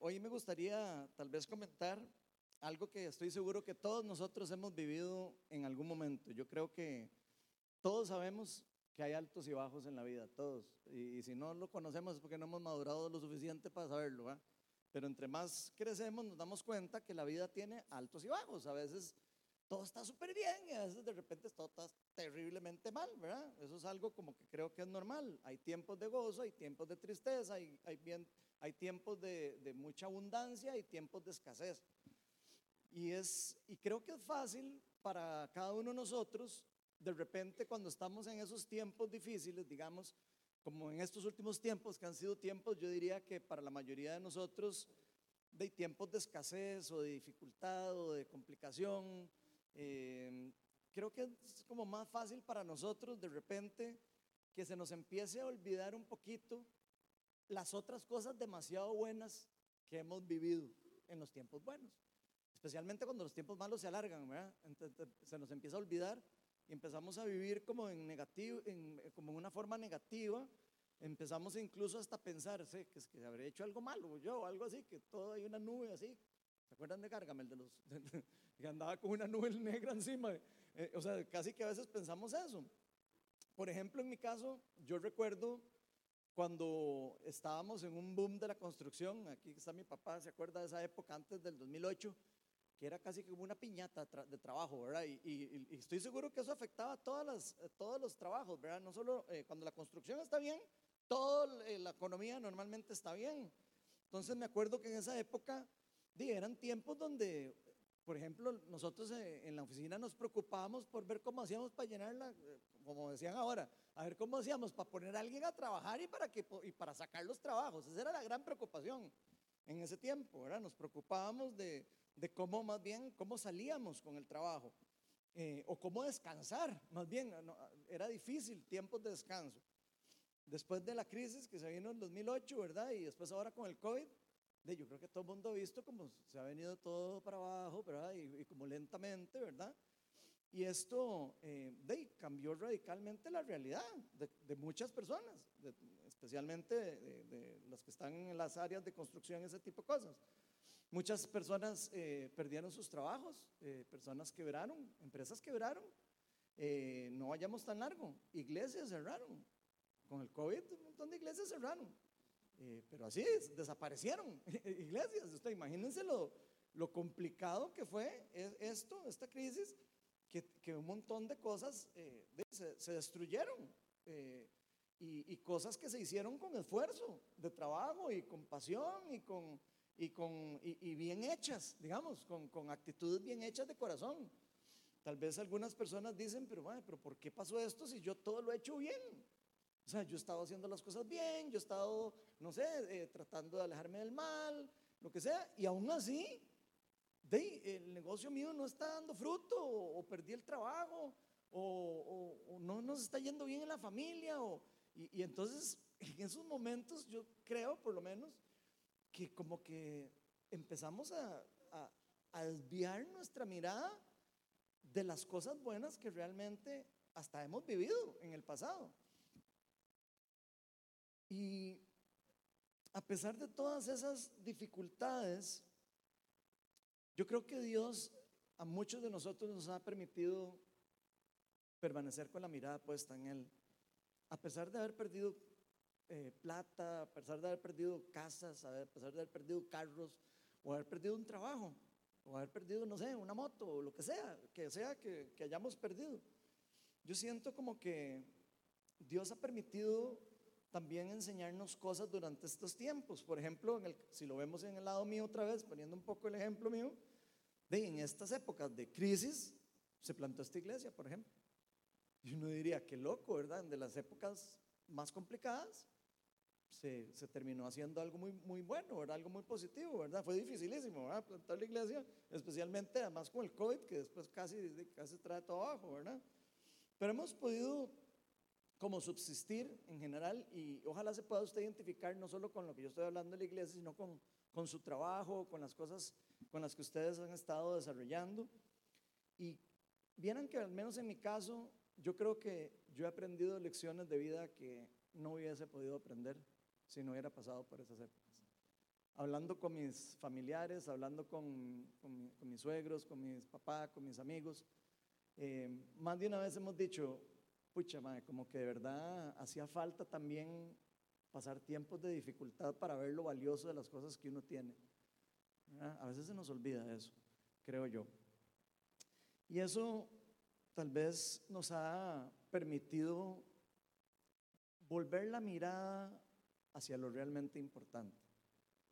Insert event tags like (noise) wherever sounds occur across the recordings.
hoy me gustaría tal vez comentar algo que estoy seguro que todos nosotros hemos vivido en algún momento. Yo creo que todos sabemos que hay altos y bajos en la vida, todos. Y, si no lo conocemos es porque no hemos madurado lo suficiente para saberlo. ¿va? Pero entre más crecemos nos damos cuenta que la vida tiene altos y bajos. A veces todo está súper bien y a veces de repente todo está terriblemente mal, ¿verdad? Eso es algo como que creo que es normal. Hay tiempos de gozo, hay tiempos de tristeza, hay, hay, bien, hay tiempos de, de mucha abundancia y tiempos de escasez. Y, es, y creo que es fácil para cada uno de nosotros, de repente cuando estamos en esos tiempos difíciles, digamos, como en estos últimos tiempos, que han sido tiempos, yo diría que para la mayoría de nosotros, de tiempos de escasez o de dificultad o de complicación, eh, creo que es como más fácil para nosotros de repente que se nos empiece a olvidar un poquito las otras cosas demasiado buenas que hemos vivido en los tiempos buenos. Especialmente cuando los tiempos malos se alargan, ¿verdad? Entonces, se nos empieza a olvidar y empezamos a vivir como en negativo, en, como en una forma negativa. Empezamos incluso hasta a pensar ¿sí? que, que habría hecho algo malo yo algo así, que todo hay una nube así. ¿Se acuerdan de Gargamel? De los, (laughs) que andaba con una nube (laughs) negra encima. Eh, o sea, casi que a veces pensamos eso. Por ejemplo, en mi caso, yo recuerdo cuando estábamos en un boom de la construcción, aquí está mi papá, se acuerda de esa época antes del 2008, que era casi como una piñata de trabajo, ¿verdad? Y, estoy seguro que eso afectaba a todas las, todos los trabajos, ¿verdad? No solo eh, cuando la construcción está bien, toda eh, la economía normalmente está bien. Entonces me acuerdo que en esa época di, eran tiempos donde, por ejemplo, nosotros eh, en la oficina nos preocupábamos por ver cómo hacíamos para llenarla, como decían ahora, a ver cómo hacíamos para poner a alguien a trabajar y para, que, y para sacar los trabajos. Esa era la gran preocupación en ese tiempo, ¿verdad? Nos preocupábamos de de cómo más bien, cómo salíamos con el trabajo, eh, o cómo descansar, más bien, era difícil, tiempos de descanso. Después de la crisis que se vino en 2008, ¿verdad? Y después ahora con el COVID, yo creo que todo el mundo ha visto cómo se ha venido todo para abajo, ¿verdad? Y, como lentamente, ¿verdad? Y esto eh, de, cambió radicalmente la realidad de, muchas personas, especialmente de, de, los que están en las áreas de construcción, ese tipo de cosas. Muchas personas eh, perdieron sus trabajos, eh, personas quebraron, empresas quebraron. Eh, no vayamos tan largo, iglesias cerraron. Con el COVID un montón de iglesias cerraron. Pero así desaparecieron (laughs) iglesias. Usted imagínense lo, lo, complicado que fue e, esto, esta crisis, que, que un montón de cosas se, se, destruyeron. Y, y cosas que se hicieron con esfuerzo de trabajo y con pasión y con y, con, y, bien hechas, digamos, con, con, actitudes bien hechas de corazón. Tal vez algunas personas dicen, pero, bueno, pero ¿por qué pasó esto si yo todo lo he hecho bien? O sea, yo he estado haciendo las cosas bien, yo he estado, no sé, eh, tratando de alejarme del mal, lo que sea, y aún así, de, el negocio mío no está dando fruto, o, perdí el trabajo, o, o, no nos está yendo bien en la familia, y, y entonces en esos momentos yo creo, por lo menos, que como que empezamos a, a, desviar nuestra mirada de las cosas buenas que realmente hasta hemos vivido en el pasado. Y a pesar de todas esas dificultades, yo creo que Dios a muchos de nosotros nos ha permitido permanecer con la mirada puesta en Él. A pesar de haber perdido eh, plata, a pesar de haber perdido casas, a pesar de haber perdido carros, o haber perdido un trabajo, o haber perdido, no sé, una moto, o lo que sea, que sea que, que hayamos perdido. Yo siento como que Dios ha permitido también enseñarnos cosas durante estos tiempos. Por ejemplo, en el, si lo vemos en el lado mío otra vez, poniendo un poco el ejemplo mío, de en estas épocas de crisis se plantó esta iglesia, por ejemplo. Y uno diría, qué loco, ¿verdad? De las épocas más complicadas, se, se, terminó haciendo algo muy, muy bueno, ¿verdad? algo muy positivo, ¿verdad? Fue dificilísimo, ¿verdad? Plantar la iglesia, especialmente además con el COVID, que después casi, casi trae todo abajo, ¿verdad? Pero hemos podido como subsistir en general y ojalá se pueda usted identificar no solo con lo que yo estoy hablando de la iglesia, sino con, con su trabajo, con las cosas con las que ustedes han estado desarrollando. Y vieran que al menos en mi caso, yo creo que yo he aprendido lecciones de vida que no hubiese podido aprender si no hubiera pasado por esas épocas. hablando con mis familiares, hablando con, mis suegros, con mis papás, con mis amigos, eh, más de una vez hemos dicho, pucha, madre, como que de verdad hacía falta también pasar tiempos de dificultad para ver lo valioso de las cosas que uno tiene. A veces se nos olvida eso, creo yo. Y eso tal vez nos ha permitido volver la mirada hacia lo realmente importante,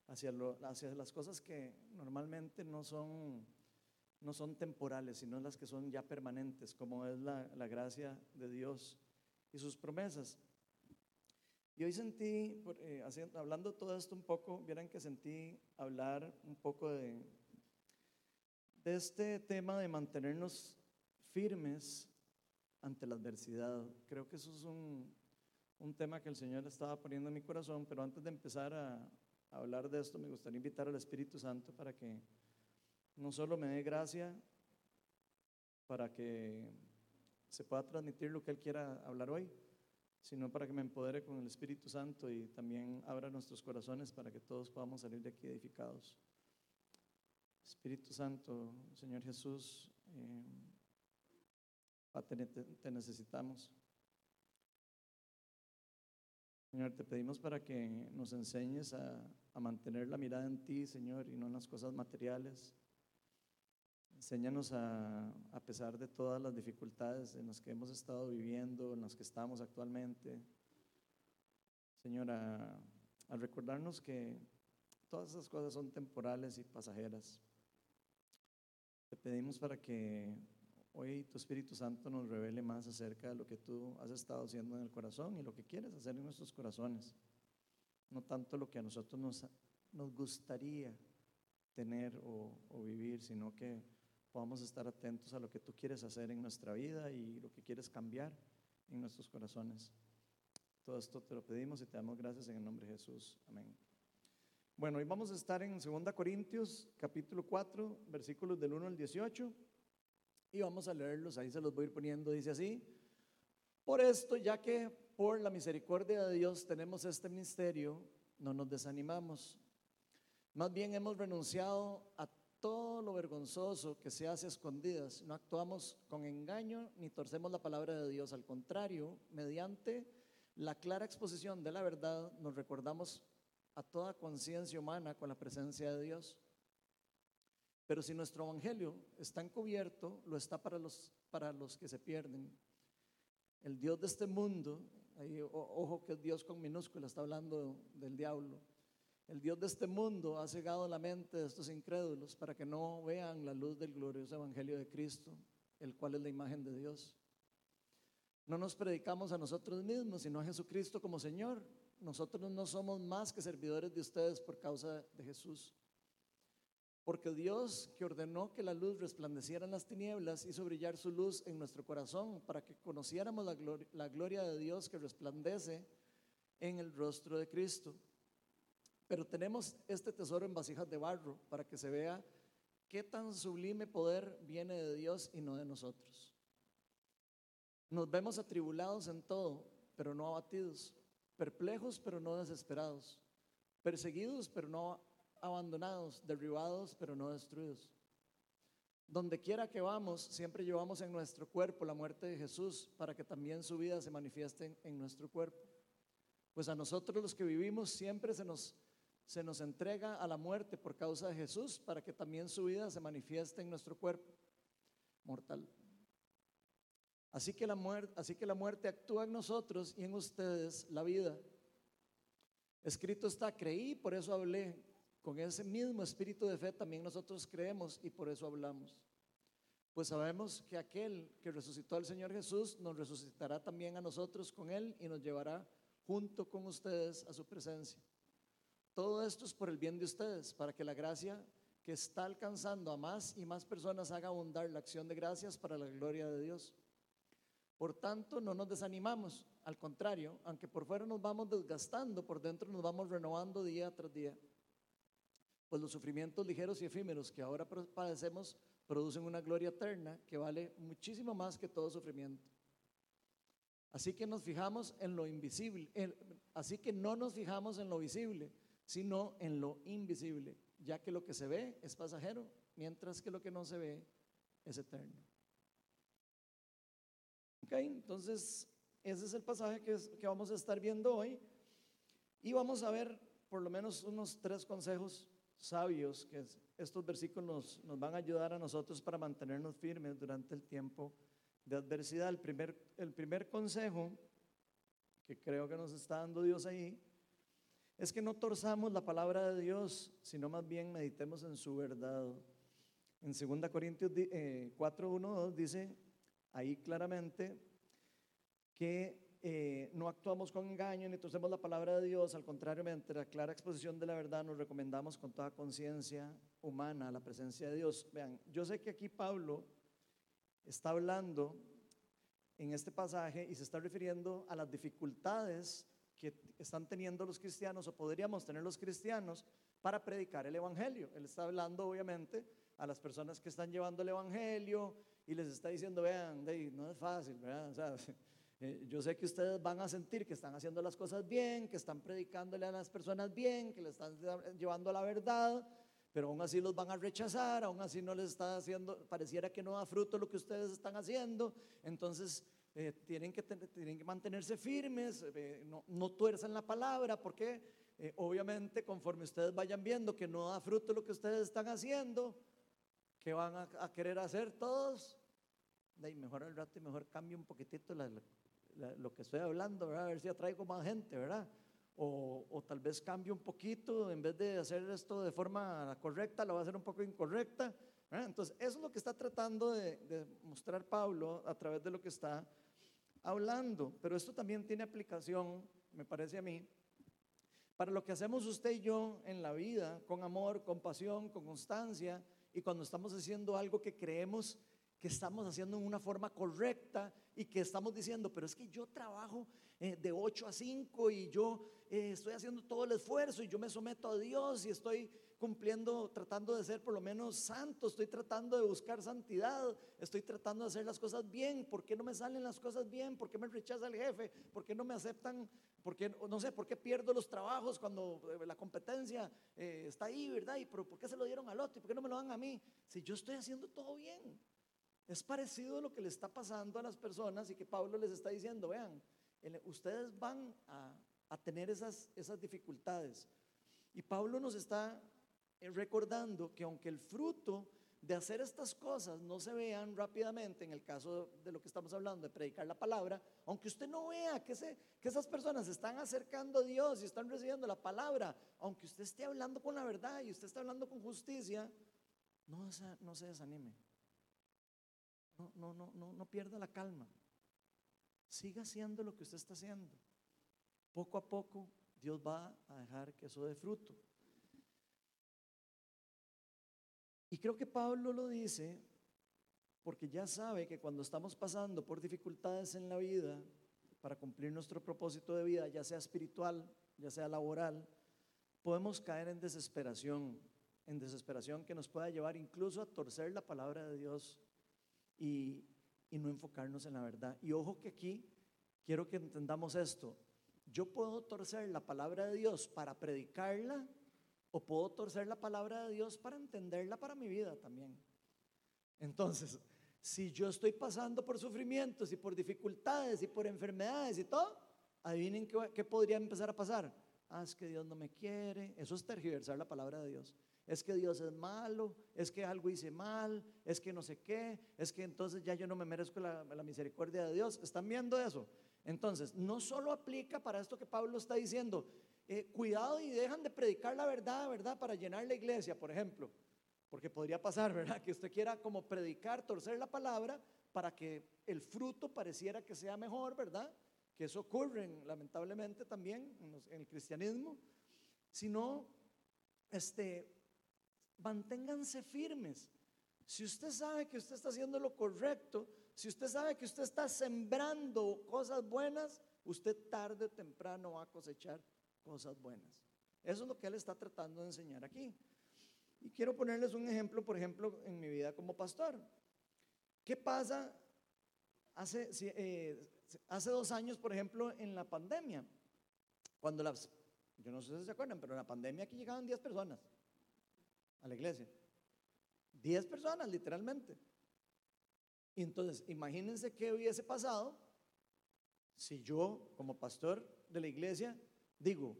hacia, las cosas que normalmente no son, no son temporales, sino las que son ya permanentes, como es la, la gracia de Dios y sus promesas. Y hoy sentí, eh, hablando todo esto un poco, vieran que sentí hablar un poco de, de este tema de mantenernos firmes ante la adversidad. Creo que eso es un, un tema que el Señor estaba poniendo en mi corazón, pero antes de empezar a, a hablar de esto, me gustaría invitar al Espíritu Santo para que no solo me dé gracia, para que se pueda transmitir lo que Él quiera hablar hoy, sino para que me empodere con el Espíritu Santo y también abra nuestros corazones para que todos podamos salir de aquí edificados. Espíritu Santo, Señor Jesús, eh, te, necesitamos. Señor, te pedimos para que nos enseñes a, a mantener la mirada en ti, Señor, y no en las cosas materiales. Enséñanos a, a pesar de todas las dificultades en las que hemos estado viviendo, en las que estamos actualmente, Señor, a, recordarnos que todas esas cosas son temporales y pasajeras. Te pedimos para que hoy tu Espíritu Santo nos revele más acerca de lo que tú has estado haciendo en el corazón y lo que quieres hacer en nuestros corazones. No tanto lo que a nosotros nos, nos gustaría tener o, o vivir, sino que podamos estar atentos a lo que tú quieres hacer en nuestra vida y lo que quieres cambiar en nuestros corazones. Todo esto te lo pedimos y te damos gracias en el nombre de Jesús. Amén. Bueno, hoy vamos a estar en 2 Corintios capítulo 4, versículos del 1 al 18 y vamos a leerlos, ahí se los voy a ir poniendo, dice así. Por esto, ya que por la misericordia de Dios tenemos este ministerio, no nos desanimamos. Más bien hemos renunciado a todo lo vergonzoso que se hace a escondidas. No actuamos con engaño ni torcemos la palabra de Dios. Al contrario, mediante la clara exposición de la verdad, nos recordamos a toda conciencia humana con la presencia de Dios. Pero si nuestro evangelio está encubierto, lo está para los, para los que se pierden. El Dios de este mundo, ojo que Dios con minúscula está hablando del diablo el Dios de este mundo ha cegado la mente de estos incrédulos para que no vean la luz del glorioso Evangelio de Cristo, el cual es la imagen de Dios. No nos predicamos a nosotros mismos, sino a Jesucristo como Señor. Nosotros no somos más que servidores de ustedes por causa de Jesús. Porque Dios que ordenó que la luz resplandeciera en las tinieblas hizo brillar su luz en nuestro corazón para que conociéramos la gloria, la gloria de Dios que resplandece en el rostro de Cristo. Pero tenemos este tesoro en vasijas de barro para que se vea qué tan sublime poder viene de Dios y no de nosotros. Nos vemos atribulados en todo, pero no abatidos, perplejos, pero no desesperados, perseguidos, pero no abandonados, derribados, pero no destruidos. Donde quiera que vamos, siempre llevamos en nuestro cuerpo la muerte de Jesús para que también su vida se manifieste en nuestro cuerpo. Pues a nosotros los que vivimos siempre se nos se nos entrega a la muerte por causa de Jesús para que también su vida se manifieste en nuestro cuerpo mortal. Así que la muerte, así que la muerte actúa en nosotros y en ustedes la vida. Escrito está, creí, por eso hablé. Con ese mismo espíritu de fe también nosotros creemos y por eso hablamos. Pues sabemos que aquel que resucitó al Señor Jesús nos resucitará también a nosotros con Él y nos llevará junto con ustedes a su presencia. Todo esto es por el bien de ustedes, para que la gracia que está alcanzando a más y más personas haga abundar la acción de gracias para la gloria de Dios. Por tanto, no nos desanimamos, al contrario, aunque por fuera nos vamos desgastando, por dentro nos vamos renovando día tras día. Pues los sufrimientos ligeros y efímeros que ahora padecemos producen una gloria eterna que vale muchísimo más que todo sufrimiento. Así que nos fijamos en lo invisible, así que no nos fijamos en lo visible, sino en lo invisible, ya que lo que se ve es pasajero, mientras que lo que no se ve es eterno. Ok, entonces ese es el pasaje que, vamos a estar viendo hoy y vamos a ver por lo menos unos tres consejos sabios que estos versículos nos, van a ayudar a nosotros para mantenernos firmes durante el tiempo de adversidad. El primer, el primer consejo que creo que nos está dando Dios ahí es que no torzamos la palabra de Dios, sino más bien meditemos en su verdad. En 2 Corintios 4, 1, 2 dice ahí claramente que eh, no actuamos con engaño ni torcemos la palabra de Dios, al contrario, mediante la clara exposición de la verdad nos recomendamos con toda conciencia humana a la presencia de Dios. Vean, yo sé que aquí Pablo está hablando en este pasaje y se está refiriendo a las dificultades que están teniendo los cristianos o podríamos tener los cristianos para predicar el Evangelio. Él está hablando obviamente a las personas que están llevando el Evangelio y les está diciendo, vean, no es fácil, ¿verdad? (laughs) Eh, yo sé que ustedes van a sentir que están haciendo las cosas bien, que están predicándole a las personas bien, que le están llevando la verdad, pero aún así los van a rechazar, aún así no les está haciendo, pareciera que no da fruto lo que ustedes están haciendo, entonces eh, tienen, que tienen que mantenerse firmes, eh, no, no, tuerzan la palabra, porque obviamente conforme ustedes vayan viendo que no da fruto lo que ustedes están haciendo, ¿qué van a, querer hacer todos? Mejor al rato y mejor cambie un poquitito la, lo que estoy hablando, ¿verdad? a ver si atraigo más gente, ¿verdad? O, o, tal vez cambie un poquito, en vez de hacer esto de forma correcta, lo va a hacer un poco incorrecta. Entonces, eso es lo que está tratando de, de mostrar Pablo a través de lo que está hablando. Pero esto también tiene aplicación, me parece a mí, para lo que hacemos usted y yo en la vida, con amor, con pasión, con constancia, y cuando estamos haciendo algo que creemos que estamos haciendo en una forma correcta y que estamos diciendo, pero es que yo trabajo eh, de 8 a 5 y yo eh, estoy haciendo todo el esfuerzo y yo me someto a Dios y estoy cumpliendo, tratando de ser por lo menos santo, estoy tratando de buscar santidad, estoy tratando de hacer las cosas bien, ¿por qué no me salen las cosas bien? ¿Por qué me rechaza el jefe? ¿Por qué no me aceptan? ¿Por qué, no sé, por qué pierdo los trabajos cuando eh, la competencia está ahí, verdad? ¿Y por, qué se lo dieron al otro? ¿Y por qué no me lo dan a mí? Si yo estoy haciendo todo bien. Es parecido a lo que le está pasando a las personas y que Pablo les está diciendo, vean, ustedes van a, tener esas, esas dificultades. Y Pablo nos está eh, recordando que aunque el fruto de hacer estas cosas no se vean rápidamente, en el caso de lo que estamos hablando, de predicar la palabra, aunque usted no vea que, se, que esas personas se están acercando a Dios y están recibiendo la palabra, aunque usted esté hablando con la verdad y usted esté hablando con justicia, no, no se desanime no, no, no, no, pierda la calma. Siga haciendo lo que usted está haciendo. Poco a poco Dios va a dejar que eso dé fruto. Y creo que Pablo lo dice porque ya sabe que cuando estamos pasando por dificultades en la vida para cumplir nuestro propósito de vida, ya sea espiritual, ya sea laboral, podemos caer en desesperación, en desesperación que nos pueda llevar incluso a torcer la palabra de Dios y, no enfocarnos en la verdad. Y ojo que aquí quiero que entendamos esto. Yo puedo torcer la palabra de Dios para predicarla o puedo torcer la palabra de Dios para entenderla para mi vida también. Entonces, si yo estoy pasando por sufrimientos y por dificultades y por enfermedades y todo, adivinen qué, qué podría empezar a pasar. Ah, es que Dios no me quiere. Eso es tergiversar la palabra de Dios es que Dios es malo, es que algo hice mal, es que no sé qué, es que entonces ya yo no me merezco la, misericordia de Dios. ¿Están viendo eso? Entonces, no solo aplica para esto que Pablo está diciendo, eh, cuidado y dejan de predicar la verdad, ¿verdad? Para llenar la iglesia, por ejemplo. Porque podría pasar, (laughs) ¿verdad? Que usted quiera como predicar, torcer la palabra para que el fruto pareciera que sea mejor, ¿verdad? Que eso ocurre lamentablemente también en, el cristianismo. Sino, este, manténganse firmes. Si usted sabe que usted está haciendo lo correcto, si usted sabe que usted está sembrando cosas buenas, usted tarde o temprano va a cosechar cosas buenas. Eso es lo que él está tratando de enseñar aquí. Y quiero ponerles un ejemplo, por ejemplo, en mi vida como pastor. ¿Qué pasa hace, eh, hace dos años, por ejemplo, en la pandemia? Cuando las Yo no sé si se acuerdan, pero en la pandemia aquí llegaban 10 personas a la iglesia. 10 personas, literalmente. Y entonces, imagínense qué hubiese pasado si yo, como pastor de la iglesia, digo,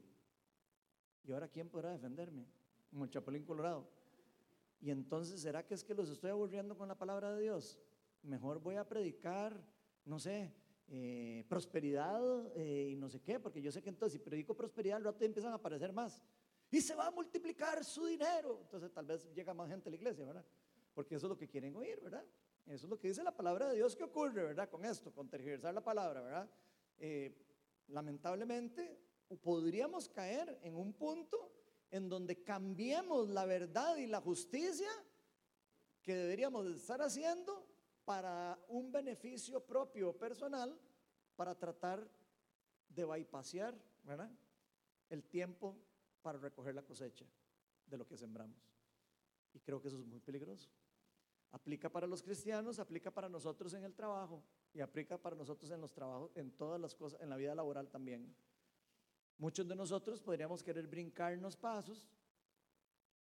¿y ahora quién podrá defenderme? Como el Chapulín Colorado. Y entonces, ¿será que es que los estoy aburriendo con la palabra de Dios? Mejor voy a predicar, no sé, eh, prosperidad eh, y no sé qué, porque yo sé que entonces si predico prosperidad, al rato empiezan a aparecer más. Y se va a multiplicar su dinero. Entonces tal vez llega más gente a la iglesia, ¿verdad? Porque eso es lo que quieren oír, ¿verdad? Eso es lo que dice la palabra de Dios que ocurre, ¿verdad? Con esto, con tergiversar la palabra, ¿verdad? Eh, lamentablemente podríamos caer en un punto en donde cambiemos la verdad y la justicia que deberíamos estar haciendo para un beneficio propio personal, para tratar de bypassear ¿verdad? el tiempo para recoger la cosecha de lo que sembramos. Y creo que eso es muy peligroso. Aplica para los cristianos, aplica para nosotros en el trabajo y aplica para nosotros en los trabajos, en todas las cosas, en la vida laboral también. Muchos de nosotros podríamos querer brincarnos pasos,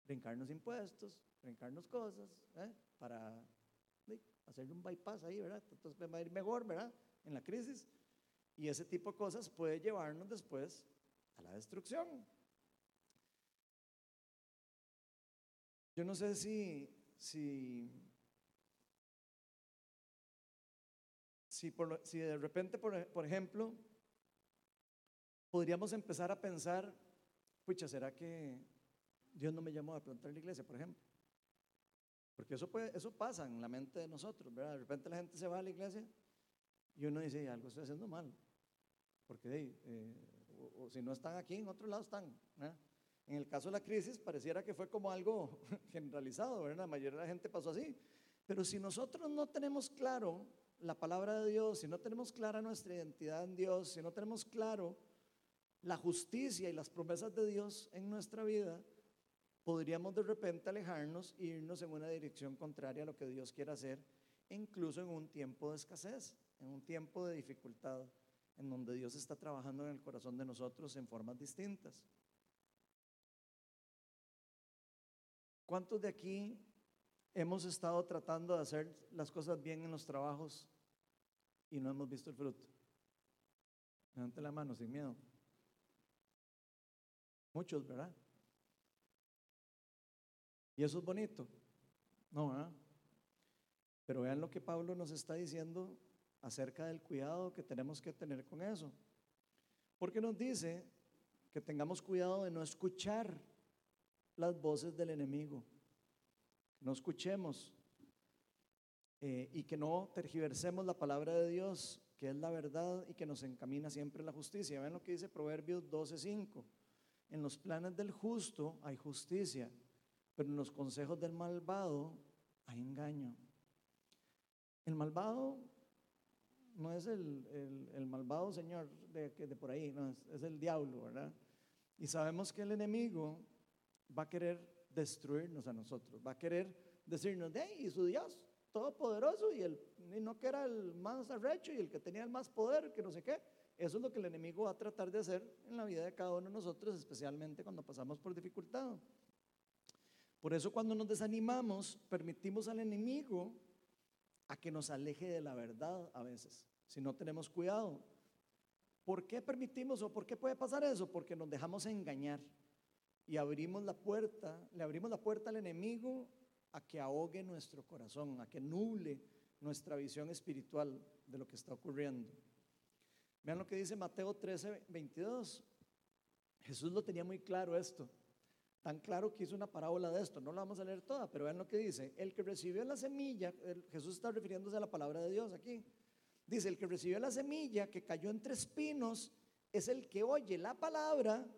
brincarnos impuestos, brincarnos cosas, ¿eh? para hacerle un bypass ahí, ¿verdad? Entonces va a ir mejor, ¿verdad? En la crisis. Y ese tipo de cosas puede llevarnos después a la destrucción. Yo no sé si, si, si, de repente, por ejemplo, podríamos empezar a pensar, pucha, ¿será que Dios no me llamó a plantar la iglesia, por ejemplo? Porque eso, puede, eso pasa en la mente de nosotros, ¿verdad? De repente la gente se va a la iglesia y uno dice, algo estoy haciendo mal. Porque eh, o, si no están aquí, en otro lado están. En el caso de la crisis, pareciera que fue como algo (laughs) generalizado, ¿verdad? La mayoría de la gente pasó así. Pero si nosotros no tenemos claro la palabra de Dios, si no tenemos clara nuestra identidad en Dios, si no tenemos claro la justicia y las promesas de Dios en nuestra vida, podríamos de repente alejarnos e irnos en una dirección contraria a lo que Dios quiere hacer, incluso en un tiempo de escasez, en un tiempo de dificultad, en donde Dios está trabajando en el corazón de nosotros en formas distintas. ¿Cuántos de aquí hemos estado tratando de hacer las cosas bien en los trabajos y no hemos visto el fruto? Levante la mano sin miedo. Muchos, ¿verdad? Y eso es bonito. No, ¿verdad? Pero vean lo que Pablo nos está diciendo acerca del cuidado que tenemos que tener con eso. Porque nos dice que tengamos cuidado de no escuchar las voces del enemigo, no escuchemos eh, y que no tergiversemos la palabra de Dios, que es la verdad y que nos encamina siempre a la justicia. Vean lo que dice Proverbios 12:5. En los planes del justo hay justicia, pero en los consejos del malvado hay engaño. El malvado no es el, el, malvado señor de, de, por ahí, no, es, es el diablo, ¿verdad? Y sabemos que el enemigo va a querer destruirnos a nosotros, va a querer decirnos, de y su Dios, todopoderoso, y, el, y no que era el más arrecho y el que tenía el más poder, que no sé qué. Eso es lo que el enemigo va a tratar de hacer en la vida de cada uno de nosotros, especialmente cuando pasamos por dificultad. Por eso cuando nos desanimamos, permitimos al enemigo a que nos aleje de la verdad a veces, si no tenemos cuidado. ¿Por qué permitimos o por qué puede pasar eso? Porque nos dejamos engañar y abrimos la puerta, le abrimos la puerta al enemigo a que ahogue nuestro corazón, a que nuble nuestra visión espiritual de lo que está ocurriendo. Vean lo que dice Mateo 13, 22. Jesús lo tenía muy claro esto. Tan claro que hizo una parábola de esto. No la vamos a leer toda, pero vean lo que dice. El que recibió la semilla, Jesús está refiriéndose a la palabra de Dios aquí. Dice, el que recibió la semilla que cayó entre espinos es el que oye la palabra,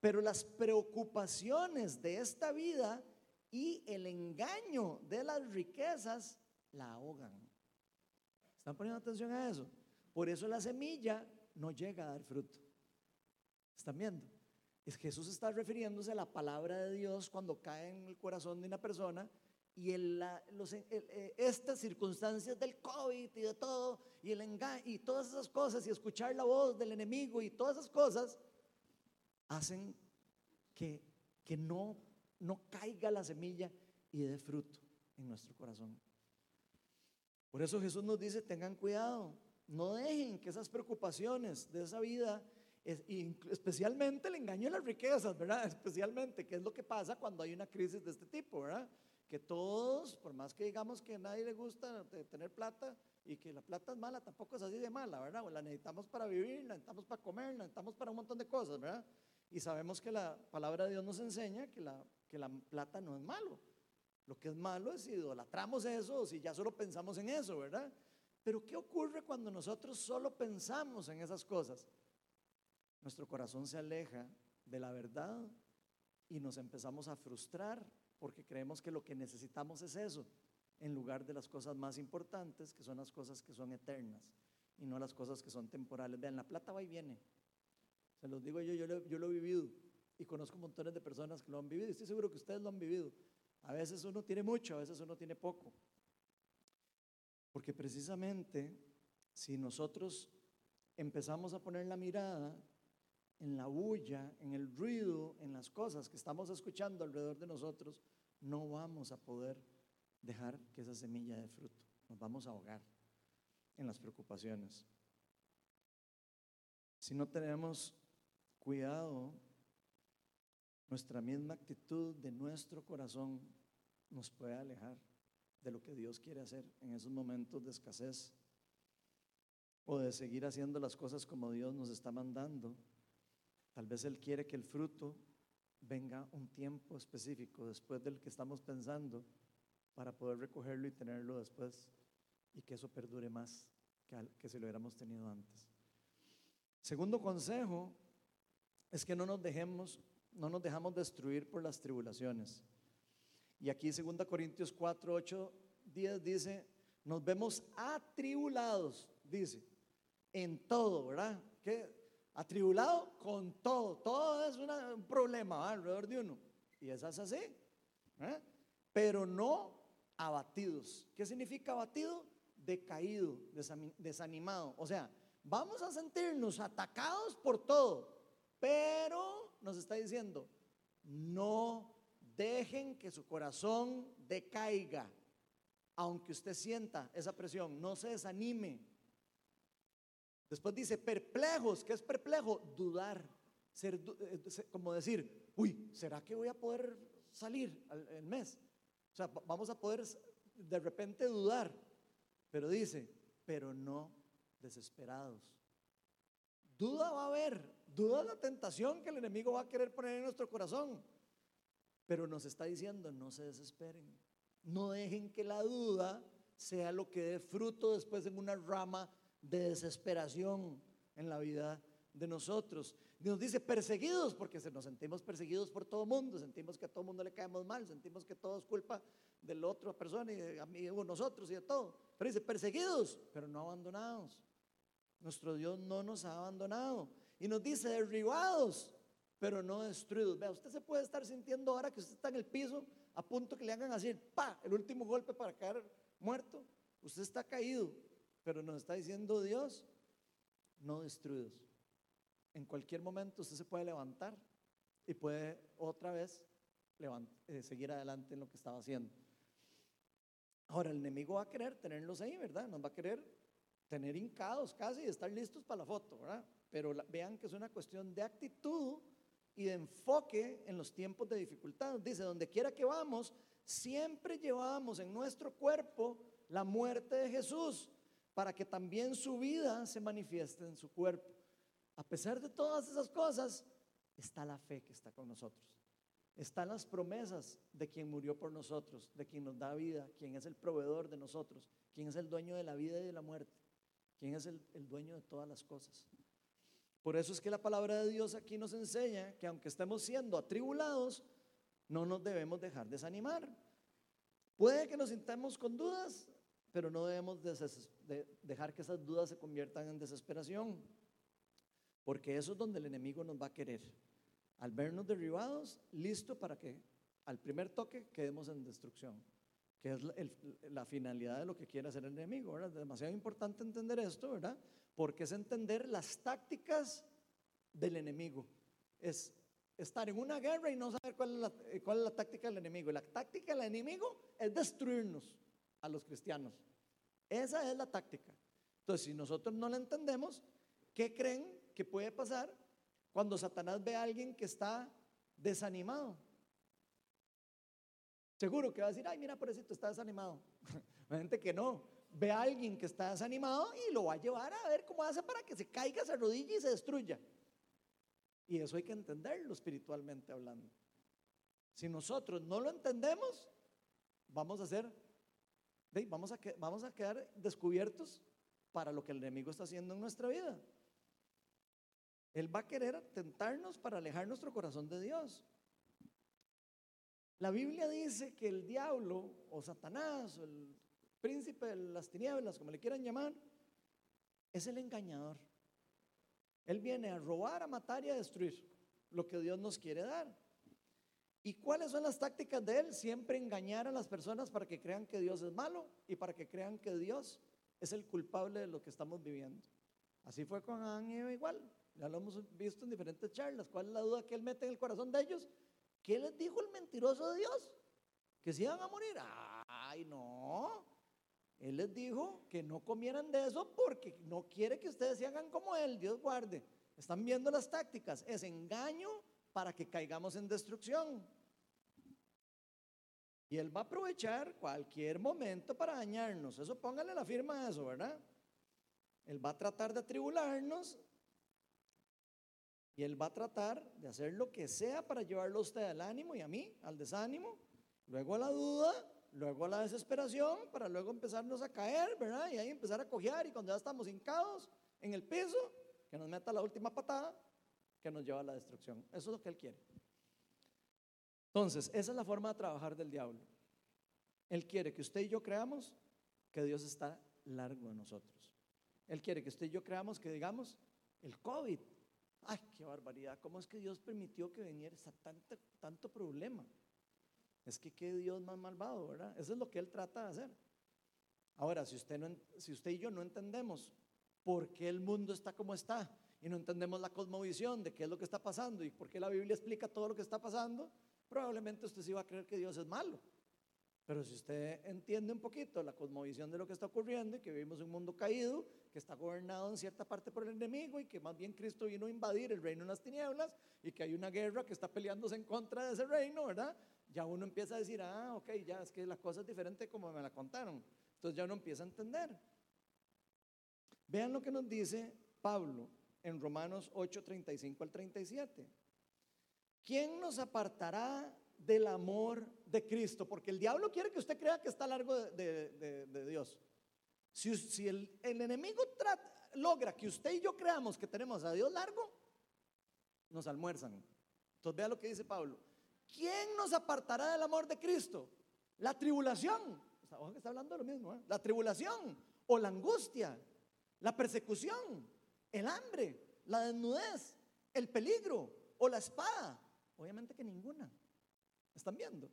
pero las preocupaciones de esta vida y el engaño de las riquezas la ahogan. ¿Están poniendo atención a eso? Por eso la semilla no llega a dar fruto. ¿Están viendo? Es Jesús está refiriéndose a la palabra de Dios cuando cae en el corazón de una persona y eh, estas circunstancias del COVID y de todo, y el engaño y todas esas cosas, y escuchar la voz del enemigo y todas esas cosas, hacen que, que no, no caiga la semilla y dé fruto en nuestro corazón. Por eso Jesús nos dice, tengan cuidado, no dejen que esas preocupaciones de esa vida, especialmente el engaño de las riquezas, ¿verdad? (laughs) Especialmente, ¿qué es lo que pasa cuando hay una crisis de este tipo, ¿verdad? Que todos, por más que digamos que a nadie le gusta tener plata y que la plata es mala, tampoco es así de mala, ¿verdad? O la necesitamos para vivir, la necesitamos para comer, la necesitamos para un montón de cosas, ¿verdad? Y sabemos que la palabra de Dios nos enseña que la, que la plata no es malo. Lo que es malo es si idolatramos eso o si ya solo pensamos en eso, ¿verdad? Pero ¿qué ocurre cuando nosotros solo pensamos en esas cosas? Nuestro corazón se aleja de la verdad y nos empezamos a frustrar porque creemos que lo que necesitamos es eso, en lugar de las cosas más importantes, que son las cosas que son eternas y no las cosas que son temporales. Vean, la plata va y viene. Se los digo yo, yo lo, yo lo he vivido y conozco montones de personas que lo han vivido. Estoy seguro que ustedes lo han vivido. A veces uno tiene mucho, a veces uno tiene poco. Porque precisamente si nosotros empezamos a poner la mirada en la bulla, en el ruido, en las cosas que estamos escuchando alrededor de nosotros, no vamos a poder dejar que esa semilla de fruto. Nos vamos a ahogar en las preocupaciones. Si no tenemos cuidado, nuestra misma actitud de nuestro corazón nos puede alejar de lo que Dios quiere hacer en esos momentos de escasez o de seguir haciendo las cosas como Dios nos está mandando. Tal vez Él quiere que el fruto venga un tiempo específico después del que estamos pensando para poder recogerlo y tenerlo después y que eso perdure más que, si lo hubiéramos tenido antes. Segundo consejo es que no nos dejemos, no nos dejamos destruir por las tribulaciones. Y aquí 2 Corintios 4, 8, 10 dice, nos vemos atribulados, dice, en todo, ¿verdad? ¿Qué? Atribulado con todo. Todo es un problema alrededor de uno. Y eso es así. ¿eh? Pero no abatidos. ¿Qué significa abatido? Decaído, desanimado. O sea, vamos a sentirnos atacados por todo. Pero nos está diciendo, no Dejen que su corazón decaiga, aunque usted sienta esa presión, no se desanime. Después dice, perplejos, ¿qué es perplejo? Dudar, ser, eh, como decir, uy, ¿será que voy a poder salir el mes? O sea, vamos a poder de repente dudar, pero dice, pero no desesperados. Duda va a haber, duda la tentación que el enemigo va a querer poner en nuestro corazón. Pero nos está diciendo, no se desesperen. No dejen que la duda sea lo que dé fruto después en una rama de desesperación en la vida de nosotros. Nos dice perseguidos porque nos sentimos perseguidos por todo mundo, sentimos que a todo mundo le caemos mal, sentimos que todo es culpa de la otra persona y de nosotros y de todo. Pero dice perseguidos, pero no abandonados. Nuestro Dios no nos ha abandonado. Y nos dice derribados, pero no destruidos. Vea, usted se puede estar sintiendo ahora que usted está en el piso a punto que le hagan así, pa, el último golpe para caer muerto. Usted está caído, pero nos está diciendo Dios, no destruidos. En cualquier momento usted se puede levantar y puede otra vez eh, seguir adelante en lo que estaba haciendo. Ahora, el enemigo va a querer tenerlos ahí, ¿verdad? Nos va a querer tener hincados casi y estar listos para la foto, ¿verdad? Pero vean que es una cuestión de actitud y de enfoque en los tiempos de dificultad. Dice, donde quiera que vamos, siempre llevamos en nuestro cuerpo la muerte de Jesús para que también su vida se manifieste en su cuerpo. A pesar de todas esas cosas, está la fe que está con nosotros. Están las promesas de quien murió por nosotros, de quien nos da vida, quien es el proveedor de nosotros, quien es el dueño de la vida y de la muerte, quien es el, el dueño de todas las cosas. Por eso es que la palabra de Dios aquí nos enseña que aunque estemos siendo atribulados, no nos debemos dejar desanimar. Puede que nos sintamos con dudas, pero no debemos dejar que esas dudas se conviertan en desesperación, porque eso es donde el enemigo nos va a querer. Al vernos derribados, listo para que al primer toque quedemos en destrucción, que es la, finalidad de lo que quiere hacer el enemigo. Es demasiado importante entender esto, ¿verdad? Porque es entender las tácticas del enemigo. Es estar en una guerra y no saber cuál es la, eh, táctica del enemigo. La táctica del enemigo es destruirnos a los cristianos. Esa es la táctica. Entonces, si nosotros no la entendemos, ¿qué creen que puede pasar cuando Satanás ve a alguien que está desanimado? Seguro que va a decir, ay, mira, por eso está desanimado. (laughs) Gente que no. Ve a alguien que está desanimado y lo va a llevar a ver cómo hace para que se caiga, se arrodille y se destruya. Y eso hay que entenderlo espiritualmente hablando. Si nosotros no lo entendemos, vamos a ser, vamos a, vamos a quedar descubiertos para lo que el enemigo está haciendo en nuestra vida. Él va a querer tentarnos para alejar nuestro corazón de Dios. La Biblia dice que el diablo o Satanás o el príncipe de las tinieblas, como le quieran llamar, es el engañador. Él viene a robar, a matar y a destruir lo que Dios nos quiere dar. ¿Y cuáles son las tácticas de él? Siempre engañar a las personas para que crean que Dios es malo y para que crean que Dios es el culpable de lo que estamos viviendo. Así fue con Adán y Eva igual. Ya lo hemos visto en diferentes charlas. ¿Cuál es la duda que él mete en el corazón de ellos? ¿Qué les dijo el mentiroso de Dios? Que se iban a morir. Ay, no. Él les dijo que no comieran de eso porque no quiere que ustedes se hagan como él. Dios guarde. Están viendo las tácticas. Es engaño para que caigamos en destrucción. Y él va a aprovechar cualquier momento para dañarnos. Eso póngale la firma a eso, ¿verdad? Él va a tratar de atribularnos y él va a tratar de hacer lo que sea para llevarlo a usted al ánimo y a mí, al desánimo, luego a la duda, luego la desesperación, para luego empezarnos a caer, ¿verdad? Y ahí empezar a cojear y cuando ya estamos hincados en el piso, que nos meta la última patada que nos lleva a la destrucción. Eso es lo que él quiere. Entonces, esa es la forma de trabajar del diablo. Él quiere que usted y yo creamos que Dios está largo de nosotros. Él quiere que usted y yo creamos que digamos, el COVID Ay, qué barbaridad. ¿Cómo es que Dios permitió que viniera tanto, tanto problema? Es que qué Dios más malvado, ¿verdad? Eso es lo que Él trata de hacer. Ahora, si usted, y yo no entendemos por qué el mundo está como está y no entendemos la cosmovisión de qué es lo que está pasando y por qué la Biblia explica todo lo que está pasando, probablemente usted sí va a creer que Dios es malo. Pero si usted entiende un poquito la cosmovisión de lo que está ocurriendo y que vivimos un mundo caído, que está gobernado en cierta parte por el enemigo y que más bien Cristo vino a invadir el reino de las tinieblas y que hay una guerra que está peleándose en contra de ese reino, ¿verdad? Ya uno empieza a decir, ah, ok, ya es que la cosa es diferente como me la contaron. Entonces ya uno empieza a entender. Vean lo que nos dice Pablo en Romanos 8, 35 al 37. ¿Quién nos apartará del amor de Cristo, porque el diablo quiere que usted crea que está largo de, Dios. Si, el, enemigo logra que usted y yo creamos que tenemos a Dios largo, nos almuerzan. Entonces vea lo que dice Pablo. ¿Quién nos apartará del amor de Cristo? La tribulación. Está hablando de lo mismo. ¿eh? La tribulación o la angustia, la persecución, el hambre, la desnudez, el peligro o la espada. Obviamente que ninguna. ¿Están viendo?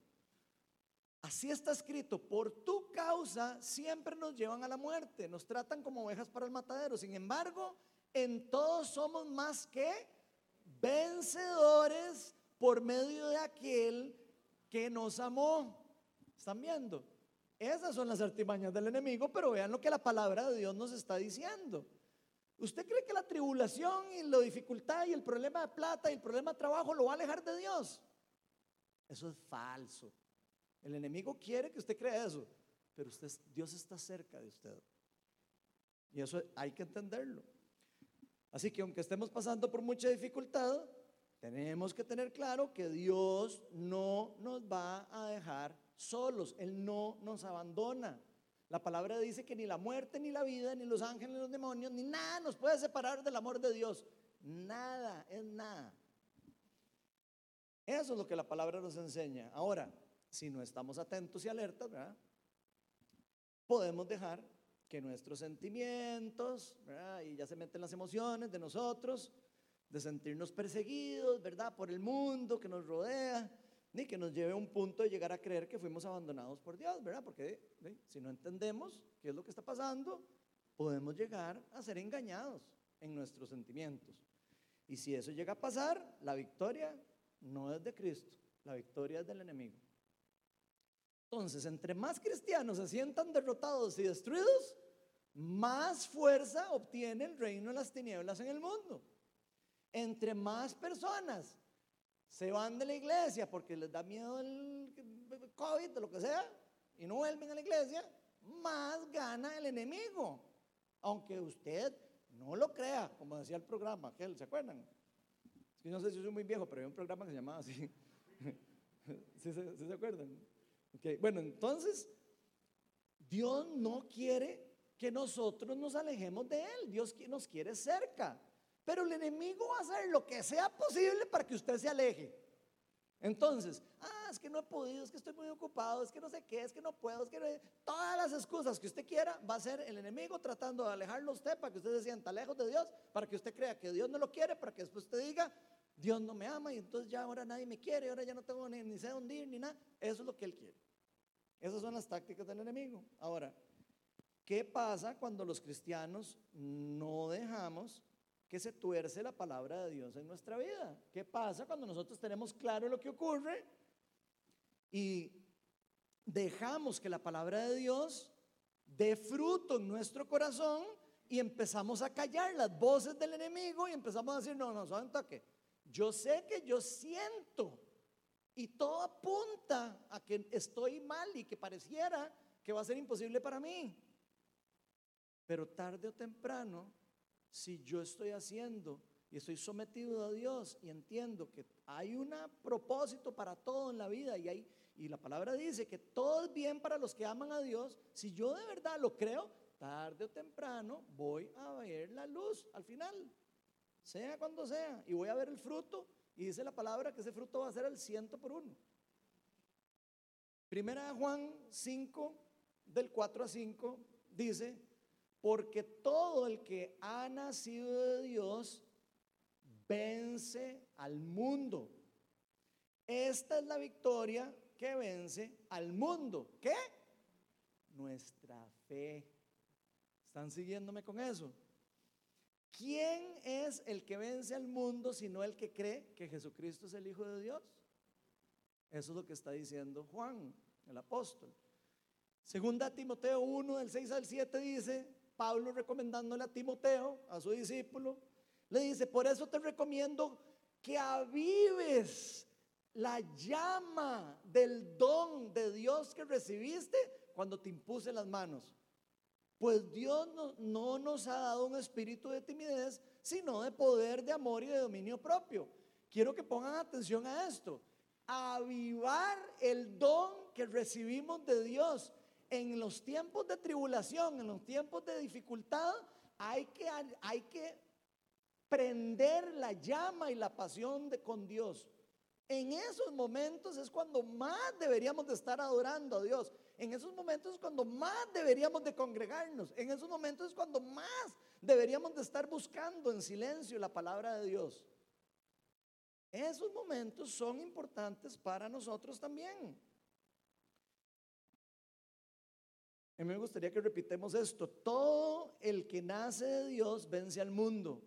Así está escrito, por tu causa siempre nos llevan a la muerte, nos tratan como ovejas para el matadero. Sin embargo, en todos somos más que vencedores por medio de aquel que nos amó. ¿Están viendo? Esas son las artimañas del enemigo, pero vean lo que la palabra de Dios nos está diciendo. ¿Usted cree que la tribulación y la dificultad y el problema de plata y el problema de trabajo lo va a alejar de Dios? Eso es falso. El enemigo quiere que usted crea eso, pero usted, Dios está cerca de usted. Y eso hay que entenderlo. Así que aunque estemos pasando por mucha dificultad, tenemos que tener claro que Dios no nos va a dejar solos. Él no nos abandona. La palabra dice que ni la muerte, ni la vida, ni los ángeles, ni los demonios, ni nada nos puede separar del amor de Dios. Nada, es nada. Eso es lo que la palabra nos enseña. Ahora, si no estamos atentos y alertas, podemos dejar que nuestros sentimientos, y ya se meten las emociones de nosotros, de sentirnos perseguidos, ¿verdad? Por el mundo que nos rodea, ni que nos lleve a un punto de llegar a creer que fuimos abandonados por Dios, ¿verdad? Porque si no entendemos qué es lo que está pasando, podemos llegar a ser engañados en nuestros sentimientos. Y si eso llega a pasar, la victoria no es de Cristo, la victoria es del enemigo. Entonces, entre más cristianos se sientan derrotados y destruidos, más fuerza obtiene el reino de las tinieblas en el mundo. Entre más personas se van de la iglesia porque les da miedo el COVID o lo que sea y no vuelven a la iglesia, más gana el enemigo. Aunque usted no lo crea, como decía el programa, aquel, ¿se acuerdan? no sé si soy muy viejo, pero había un programa que se llamaba así. (laughs) ¿Sí, se acuerdan? Bueno, entonces, Dios no quiere que nosotros nos alejemos de Él. Dios nos quiere cerca. Pero el enemigo va a hacer lo que sea posible para que usted se aleje. Entonces, ah, es que no he podido, es que estoy muy ocupado, es que no sé qué, es que no puedo, es que no... todas las excusas que usted quiera va a ser el enemigo tratando de alejarlo a usted para que usted se sienta lejos de Dios, para que usted crea que Dios no lo quiere, para que después usted diga, Dios no me ama y entonces ya ahora nadie me quiere, ahora ya no tengo ni, ni sé dónde ir ni nada. Eso es lo que él quiere. Esas son las tácticas del enemigo. Ahora, ¿qué pasa cuando los cristianos no dejamos que se tuerce la palabra de Dios en nuestra vida? ¿Qué pasa cuando nosotros tenemos claro lo que ocurre y dejamos que la palabra de Dios dé fruto en nuestro corazón y empezamos a callar las voces del enemigo y empezamos a decir, no, no, ¿saben toque? Yo sé que yo siento y todo apunta a que estoy mal y que pareciera que va a ser imposible para mí. Pero tarde o temprano, si yo estoy haciendo y estoy sometido a Dios y entiendo que hay un propósito para todo en la vida y, y la palabra dice que todo es bien para los que aman a Dios, si yo de verdad lo creo, tarde o temprano voy a ver la luz al final, sea cuando sea, y voy a ver el fruto y dice la palabra que ese fruto va a ser el ciento por uno. Primera Juan 5, del 4 a 5, dice, porque todo el que ha nacido de Dios vence al mundo. Esta es la victoria que vence al mundo. ¿Qué? Nuestra fe. ¿Están siguiéndome con eso? ¿Quién es el que vence al mundo sino el que cree que Jesucristo es el Hijo de Dios? Eso es lo que está diciendo Juan, el apóstol. Segunda Timoteo 1, del 6 al 7 dice, Pablo recomendándole a Timoteo, a su discípulo, le dice, por eso te recomiendo que avives la llama del don de Dios que recibiste cuando te impuse las manos. Pues Dios no, nos ha dado un espíritu de timidez, sino de poder, de amor y de dominio propio. Quiero que pongan atención a esto. Avivar el don que recibimos de Dios en los tiempos de tribulación, en los tiempos de dificultad, hay que, hay que prender la llama y la pasión con Dios. En esos momentos es cuando más deberíamos de estar adorando a Dios. En esos momentos es cuando más deberíamos de congregarnos. En esos momentos es cuando más deberíamos de estar buscando en silencio la palabra de Dios. Esos momentos son importantes para nosotros también. A mí me gustaría que repitamos esto. Todo el que nace de Dios vence al mundo.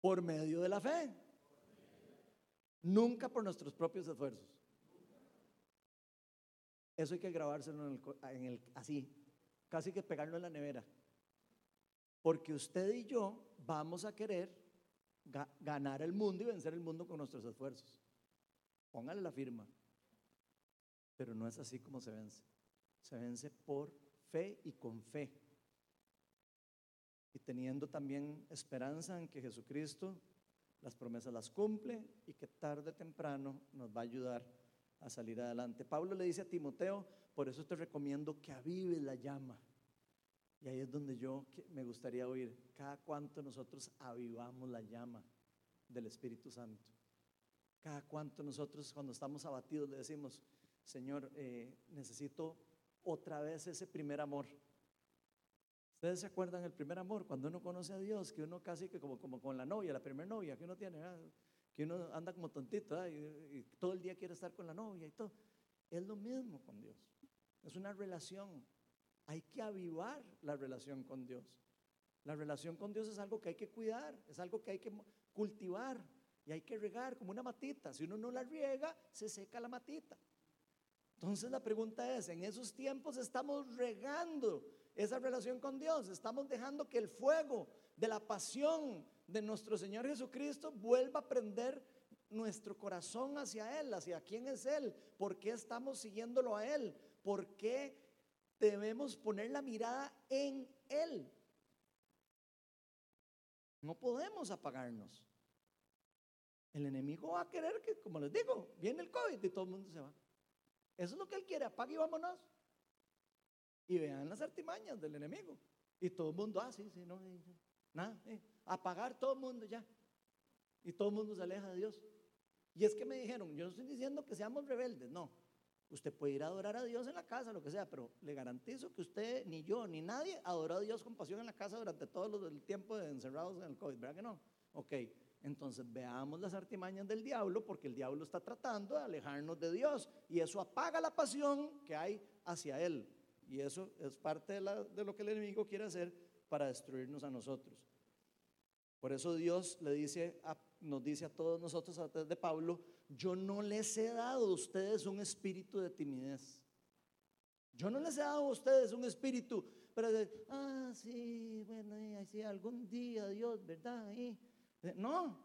Por medio de la fe. Nunca por nuestros propios esfuerzos. Eso hay que grabárselo en el, así, casi que pegarlo en la nevera. Porque usted y yo vamos a querer ganar el mundo y vencer el mundo con nuestros esfuerzos. Póngale la firma. Pero no es así como se vence. Se vence por fe y con fe. Y teniendo también esperanza en que Jesucristo las promesas las cumple y que tarde o temprano nos va a ayudar a salir adelante. Pablo le dice a Timoteo, por eso te recomiendo que avives la llama. Y ahí es donde yo me gustaría oír, cada cuanto nosotros avivamos la llama del Espíritu Santo. Cada cuanto nosotros cuando estamos abatidos le decimos, Señor, eh, necesito otra vez ese primer amor. ¿Ustedes se acuerdan del primer amor? Cuando uno conoce a Dios, que uno casi que como, como con la novia, la primera novia que uno tiene, que uno anda como tontito y, todo el día quiere estar con la novia y todo. Es lo mismo con Dios. Es una relación. Hay que avivar la relación con Dios. La relación con Dios es algo que hay que cuidar, es algo que hay que cultivar y hay que regar como una matita. Si uno no la riega, se seca la matita. Entonces la pregunta es, en esos tiempos estamos regando esa relación con Dios, estamos dejando que el fuego de la pasión de nuestro Señor Jesucristo vuelva a prender nuestro corazón hacia Él, hacia quién es Él, por qué estamos siguiéndolo a Él, por qué debemos poner la mirada en Él. No podemos apagarnos. El enemigo va a querer que, como les digo, viene el COVID y todo el mundo se va. Eso es lo que él quiere, apague y vámonos. Y vean las artimañas del enemigo. Y todo el mundo, ah, sí, sí, no, nada, apagar todo el mundo ya. Y todo el mundo se aleja de Dios. Y es que me dijeron, yo no estoy diciendo que seamos rebeldes, no. Usted puede ir a adorar a Dios en la casa, lo que sea, pero le garantizo que usted, ni yo, ni nadie adoró a Dios con pasión en la casa durante todo el tiempo de encerrados en el COVID, ¿verdad que no? Ok, entonces veamos las artimañas del diablo, porque el diablo está tratando de alejarnos de Dios y eso apaga la pasión que hay hacia Él. Y eso es parte de, de lo que el enemigo quiere hacer para destruirnos a nosotros. Por eso Dios le dice nos dice a todos nosotros a través de Pablo, yo no les he dado a ustedes un espíritu de timidez. Yo no les he dado a ustedes un espíritu para decir, ah, sí, bueno, sí, algún día Dios, ¿verdad? No,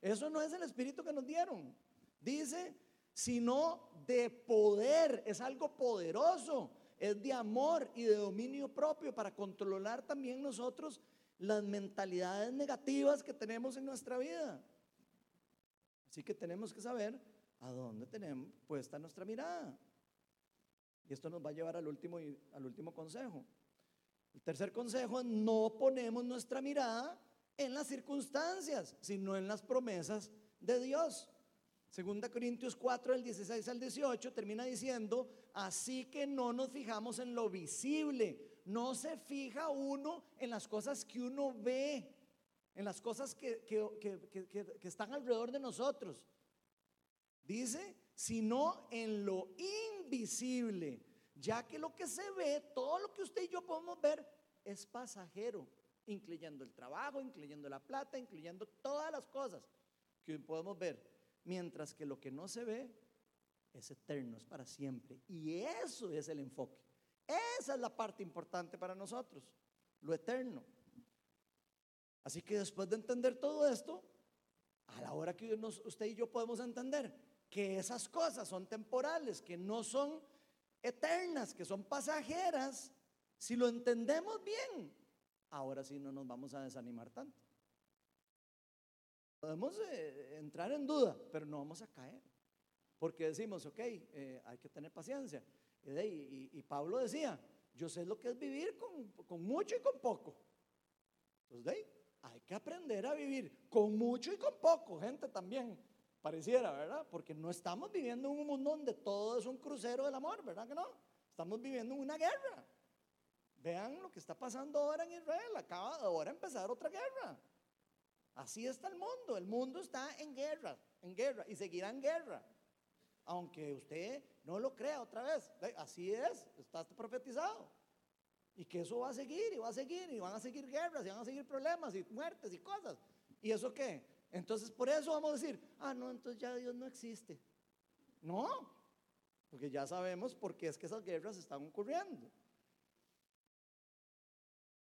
eso no es el espíritu que nos dieron. Dice, sino de poder, es algo poderoso, es de amor y de dominio propio para controlar también nosotros las mentalidades negativas que tenemos en nuestra vida. Así que tenemos que saber a dónde tenemos puesta nuestra mirada. Y esto nos va a llevar al último, al último consejo. El tercer consejo es no ponemos nuestra mirada en las circunstancias, sino en las promesas de Dios. Segunda Corintios 4, del 16 al 18, termina diciendo, así que no nos fijamos en lo visible, no se fija uno en las cosas que uno ve, en las cosas que, están alrededor de nosotros. Dice, sino en lo invisible, ya que lo que se ve, todo lo que usted y yo podemos ver, es pasajero, incluyendo el trabajo, incluyendo la plata, incluyendo todas las cosas que podemos ver, mientras que lo que no se ve es eterno, es para siempre. Y eso es el enfoque. Esa es la parte importante para nosotros, lo eterno. Así que después de entender todo esto, a la hora que usted y yo podemos entender que esas cosas son temporales, que no son eternas, que son pasajeras, si lo entendemos bien, ahora sí no nos vamos a desanimar tanto. Podemos eh, entrar en duda, pero no vamos a caer. Porque decimos, ok, eh, hay que tener paciencia. Y, Pablo decía, yo sé lo que es vivir con, mucho y con poco. Entonces, hay que aprender a vivir con mucho y con poco, gente también, pareciera, ¿verdad? Porque no estamos viviendo en un mundo donde todo es un crucero del amor, ¿verdad que no? Estamos viviendo en una guerra. Vean lo que está pasando ahora en Israel, acaba de ahora empezar otra guerra. Así está el mundo, el mundo está en guerra, en guerra y seguirá en guerra aunque usted no lo crea otra vez. Así es, está profetizado. Y que eso va a seguir y va a seguir y van a seguir guerras y van a seguir problemas y muertes y cosas. ¿Y eso qué? Entonces por eso vamos a decir, ah, no, entonces ya Dios no existe. No, porque ya sabemos por qué es que esas guerras están ocurriendo.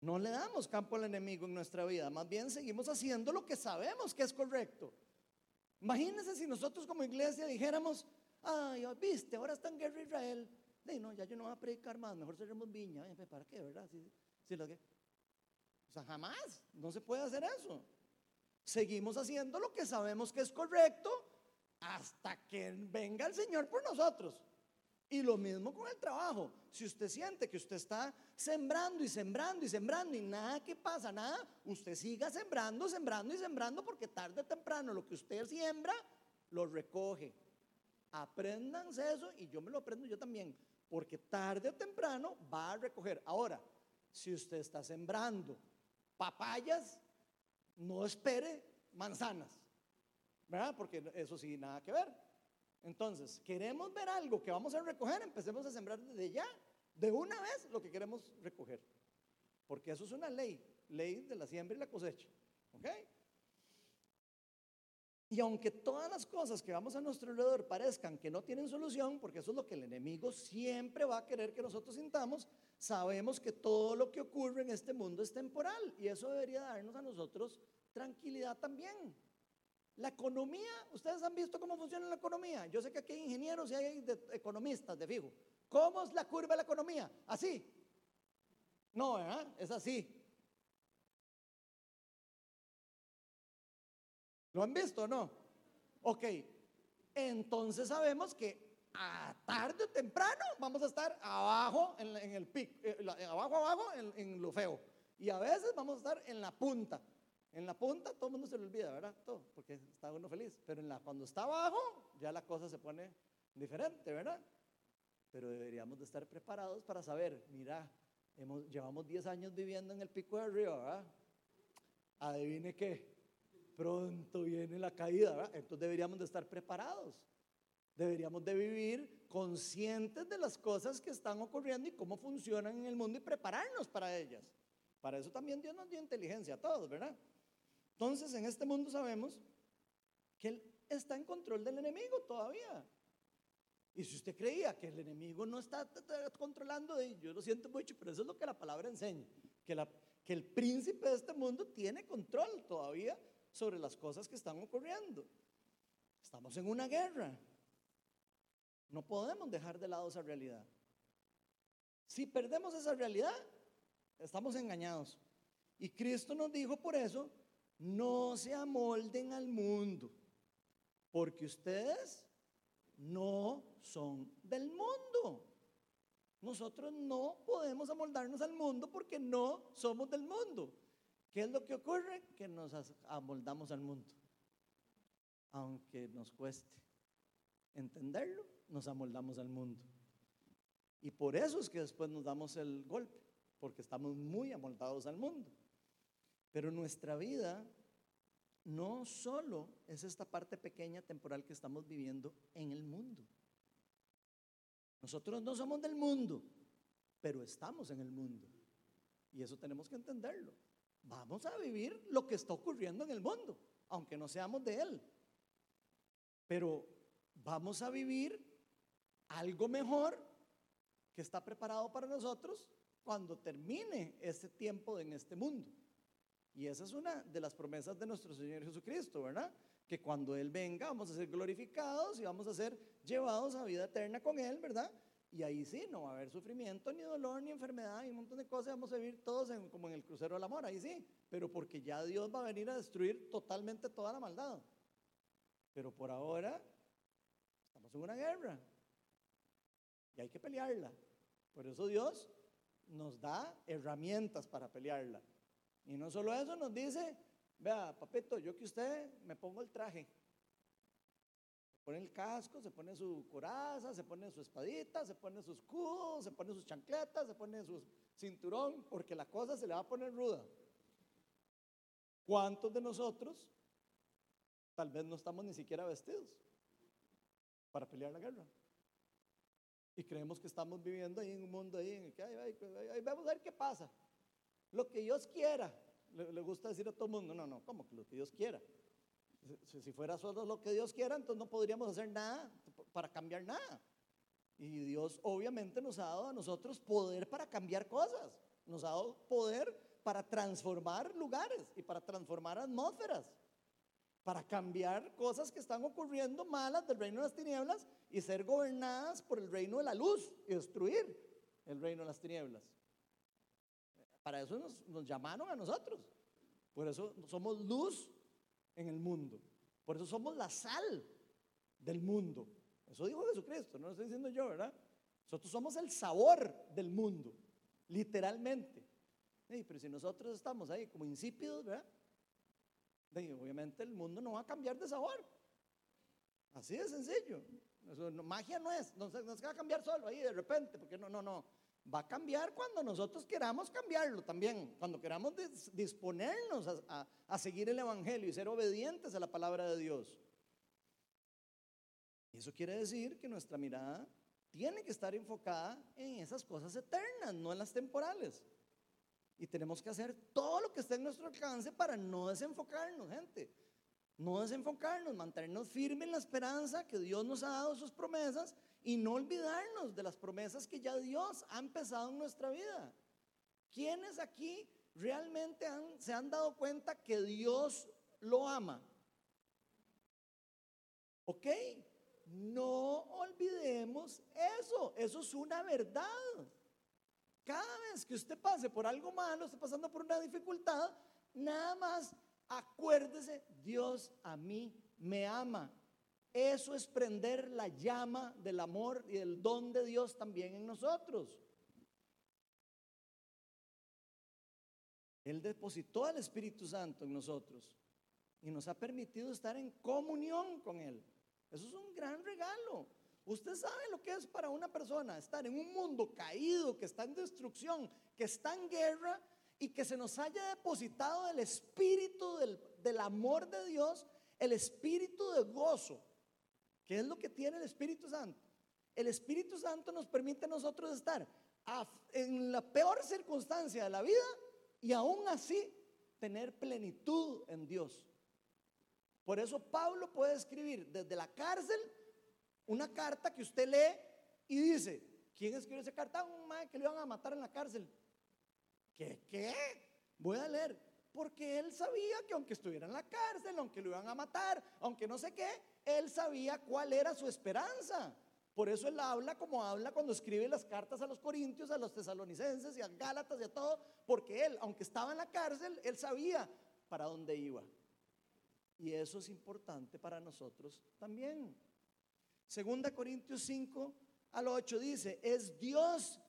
No le damos campo al enemigo en nuestra vida, más bien seguimos haciendo lo que sabemos que es correcto. Imagínense si nosotros como iglesia dijéramos, Ay, viste, ahora está en guerra Israel. no, ya yo no voy a predicar más, mejor cerremos viña. ¿Para qué, verdad? O sea, jamás, no se puede hacer eso. Seguimos haciendo lo que sabemos que es correcto hasta que venga el Señor por nosotros. Y lo mismo con el trabajo. Si usted siente que usted está sembrando y sembrando y sembrando y nada que pasa, nada, usted siga sembrando, sembrando y sembrando porque tarde o temprano lo que usted siembra lo recoge. Apréndanse eso y yo me lo aprendo yo también, porque tarde o temprano va a recoger. Ahora, si usted está sembrando papayas, no espere manzanas, ¿verdad? Porque eso sí, nada que ver. Entonces, queremos ver algo que vamos a recoger, empecemos a sembrar desde ya, de una vez, lo que queremos recoger. Porque eso es una ley, ley de la siembra y la cosecha. ¿Ok? Y aunque todas las cosas que vamos a nuestro alrededor parezcan que no tienen solución, porque eso es lo que el enemigo siempre va a querer que nosotros sintamos, sabemos que todo lo que ocurre en este mundo es temporal y eso debería darnos a nosotros tranquilidad también. La economía, ustedes han visto cómo funciona la economía. Yo sé que aquí hay ingenieros y hay economistas de fijo. ¿Cómo es la curva de la economía? Así. No, ¿verdad? Es así. ¿Lo han visto o no? Ok. Entonces sabemos que tarde o temprano vamos a estar abajo en, el pico, eh, abajo, abajo en, en lo feo. Y a veces vamos a estar en la punta. En la punta todo el mundo se le olvida, ¿verdad? Todo, porque está uno feliz. Pero en la, cuando está abajo, ya la cosa se pone diferente, ¿verdad? Pero deberíamos de estar preparados para saber, mira, hemos, llevamos 10 años viviendo en el pico de arriba, ¿verdad? Adivine qué, pronto viene la caída, ¿verdad? Entonces deberíamos de estar preparados. Deberíamos de vivir conscientes de las cosas que están ocurriendo y cómo funcionan en el mundo y prepararnos para ellas. Para eso también Dios nos dio inteligencia a todos, ¿verdad? Entonces, en este mundo sabemos que Él está en control del enemigo todavía. Y si usted creía que el enemigo no está controlando, yo lo siento mucho, pero eso es lo que la palabra enseña, que, el príncipe de este mundo tiene control todavía sobre las cosas que están ocurriendo. Estamos en una guerra. No podemos dejar de lado esa realidad. Si perdemos esa realidad, estamos engañados. Y Cristo nos dijo por eso no se amolden al mundo, porque ustedes no son del mundo. Nosotros no podemos amoldarnos al mundo porque no somos del mundo. ¿Qué es lo que ocurre? Que nos amoldamos al mundo. Aunque nos cueste entenderlo, nos amoldamos al mundo. Y por eso es que después nos damos el golpe, porque estamos muy amoldados al mundo. Pero nuestra vida no solo es esta parte pequeña temporal que estamos viviendo en el mundo. Nosotros no somos del mundo, pero estamos en el mundo. Y eso tenemos que entenderlo. Vamos a vivir lo que está ocurriendo en el mundo, aunque no seamos de él. Pero vamos a vivir algo mejor que está preparado para nosotros cuando termine este tiempo en este mundo. Y esa es una de las promesas de nuestro Señor Jesucristo, ¿verdad? Que cuando Él venga vamos a ser glorificados y vamos a ser llevados a vida eterna con Él, ¿verdad? Y ahí sí, no va a haber sufrimiento, ni dolor, ni enfermedad, y un montón de cosas. Vamos a vivir todos como en el crucero del amor, ahí sí. Pero porque ya Dios va a venir a destruir totalmente toda la maldad. Pero por ahora estamos en una guerra. Y hay que pelearla. Por eso Dios nos da herramientas para pelearla. Y no solo eso, nos dice, vea, papito, yo que usted me pongo el traje. Se pone el casco, se pone su coraza, se pone su espadita, se pone su escudo, se pone sus chancletas, se pone su cinturón, porque la cosa se le va a poner ruda. ¿Cuántos de nosotros tal vez no estamos ni siquiera vestidos para pelear la guerra? Y creemos que estamos viviendo ahí en un mundo ahí en el que ay, vamos a ver qué pasa. Lo que Dios quiera. Le, gusta decir a todo el mundo, no, no, ¿cómo que lo que Dios quiera? Si, si fuera solo lo que Dios quiera, entonces no podríamos hacer nada para cambiar nada. Y Dios obviamente nos ha dado a nosotros poder para cambiar cosas. Nos ha dado poder para transformar lugares y para transformar atmósferas. Para cambiar cosas que están ocurriendo malas del reino de las tinieblas y ser gobernadas por el reino de la luz y destruir el reino de las tinieblas. Para eso nos, llamaron a nosotros. Por eso somos luz en el mundo. Por eso somos la sal del mundo. Eso dijo Jesucristo, no lo estoy diciendo yo, ¿verdad? Nosotros somos el sabor del mundo, literalmente. pero si nosotros estamos ahí como insípidos, ¿verdad? obviamente el mundo no va a cambiar de sabor. Así de sencillo. magia no es, no, no se va a cambiar solo ahí de repente, porque no, no, no va a cambiar cuando nosotros queramos cambiarlo también, cuando queramos disponernos a, seguir el Evangelio y ser obedientes a la palabra de Dios. Y eso quiere decir que nuestra mirada tiene que estar enfocada en esas cosas eternas, no en las temporales. Y tenemos que hacer todo lo que esté en nuestro alcance para no desenfocarnos, gente. No desenfocarnos, mantenernos firmes en la esperanza que Dios nos ha dado sus promesas y no olvidarnos de las promesas que ya Dios ha empezado en nuestra vida. ¿Quiénes aquí realmente se han dado cuenta que Dios lo ama? ¿Ok? No olvidemos eso, eso es una verdad. Cada vez que usted pase por algo malo, esté pasando por una dificultad, nada más acuérdese, Dios a mí me ama. Eso es prender la llama del amor y del don de Dios también en nosotros. Él depositó al Espíritu Santo en nosotros y nos ha permitido estar en comunión con Él. Eso es un gran regalo. Usted sabe lo que es para una persona estar en un mundo caído, que está en destrucción, que está en guerra y que se nos haya depositado el espíritu del, amor de Dios, el espíritu de gozo, que es lo que tiene el Espíritu Santo. El Espíritu Santo nos permite a nosotros estar en la peor circunstancia de la vida y aún así tener plenitud en Dios. Por eso Pablo puede escribir desde la cárcel una carta que usted lee y dice, ¿quién escribió esa carta? Un madre que le iban a matar en la cárcel. ¿Qué? ¿Qué? Voy a leer. Porque él sabía que aunque estuviera en la cárcel, aunque lo iban a matar, aunque no sé qué, él sabía cuál era su esperanza. Por eso él habla como habla cuando escribe las cartas a los corintios, a los tesalonicenses y a Gálatas y a todo, porque él, aunque estaba en la cárcel, él sabía para dónde iba. Y eso es importante para nosotros también. Segunda Corintios 5 al 8 dice, es Dios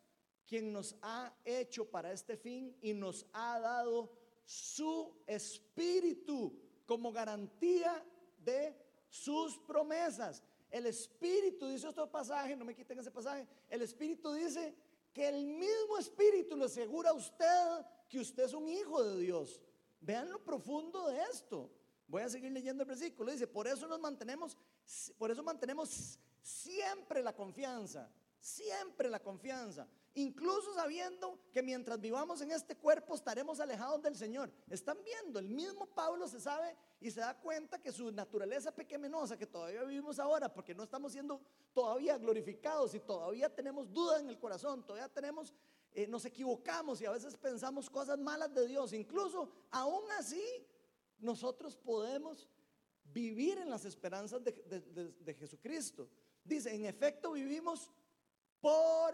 quien nos ha hecho para este fin y nos ha dado su espíritu como garantía de sus promesas. El espíritu, dice otro pasaje, no me quiten ese pasaje, el espíritu dice que el mismo espíritu le asegura a usted que usted es un hijo de Dios. Vean lo profundo de esto. Voy a seguir leyendo el versículo. Dice, por eso nos mantenemos, por eso mantenemos siempre la confianza, siempre la confianza, incluso sabiendo que mientras vivamos en este cuerpo estaremos alejados del Señor. Están viendo, el mismo Pablo se sabe y se da cuenta que su naturaleza pequeñosa que todavía vivimos ahora, porque no estamos siendo todavía glorificados y todavía tenemos duda en el corazón, todavía tenemos, eh, nos equivocamos y a veces pensamos cosas malas de Dios, incluso aún así nosotros podemos vivir en las esperanzas de, Jesucristo. Dice, en efecto vivimos por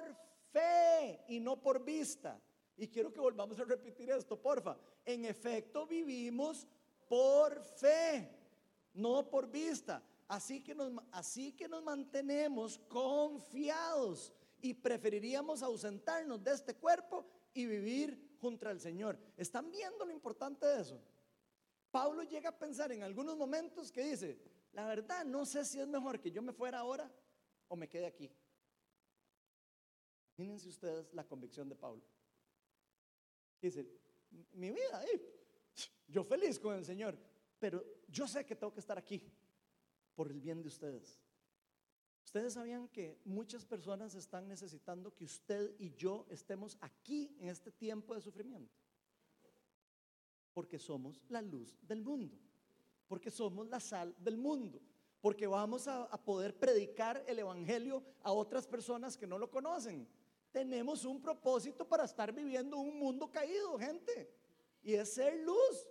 fe y no por vista. Y quiero que volvamos a repetir esto, porfa. En efecto vivimos por fe, no por vista. Así que nos, así que nos mantenemos confiados y preferiríamos ausentarnos de este cuerpo y vivir junto al Señor. ¿Están viendo lo importante de eso? Pablo llega a pensar en algunos momentos que dice, la verdad no sé si es mejor que yo me fuera ahora o me quede aquí. Imagínense ustedes la convicción de Pablo. Dice, mi vida, yo feliz con el Señor, pero yo sé que tengo que estar aquí por el bien de ustedes. Ustedes sabían que muchas personas están necesitando que usted y yo estemos aquí en este tiempo de sufrimiento. Porque somos la luz del mundo. Porque somos la sal del mundo. Porque vamos a, poder predicar el Evangelio a otras personas que no lo conocen. Tenemos un propósito para estar viviendo un mundo caído, gente. Y es ser luz.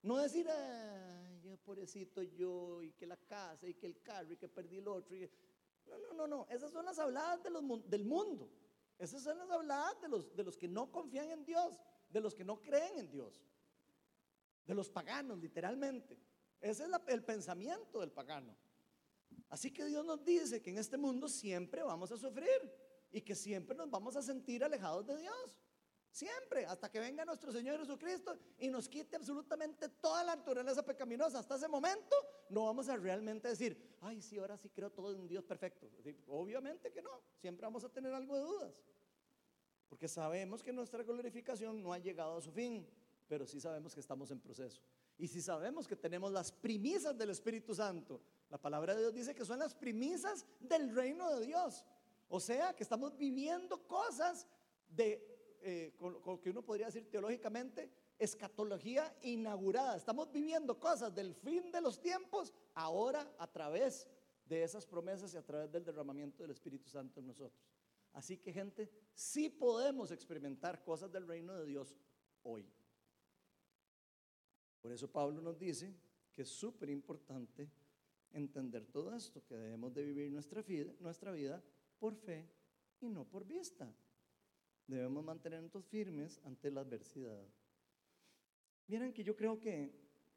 No decir, ay, pobrecito yo, y que la casa, y que el carro, y que perdí el otro. No, no, no, no. Esas son las habladas del mundo. Esas son las habladas de los, de los que no confían en Dios, de los que no creen en Dios de los paganos, literalmente. Ese es el pensamiento del pagano. Así que Dios nos dice que en este mundo siempre vamos a sufrir y que siempre nos vamos a sentir alejados de Dios. Siempre, hasta que venga nuestro Señor Jesucristo y nos quite absolutamente toda la naturaleza pecaminosa. Hasta ese momento no vamos a realmente decir, ay, sí, ahora sí creo todo en Dios perfecto. Obviamente que no, siempre vamos a tener algo de dudas. Porque sabemos que nuestra glorificación no ha llegado a su fin pero sí sabemos que estamos en proceso. Y si sabemos que tenemos las primisas del Espíritu Santo, la palabra de Dios dice que son las primisas del reino de Dios. O sea, que estamos viviendo cosas de, eh, con, que uno podría decir teológicamente, escatología inaugurada. Estamos viviendo cosas del fin de los tiempos ahora a través de esas promesas y a través del derramamiento del Espíritu Santo en nosotros. Así que gente, sí podemos experimentar cosas del reino de Dios hoy. Por eso Pablo nos dice que es súper importante entender todo esto, que debemos de vivir nuestra vida, nuestra vida por fe y no por vista. Debemos mantenernos firmes ante la adversidad. Miren que yo creo que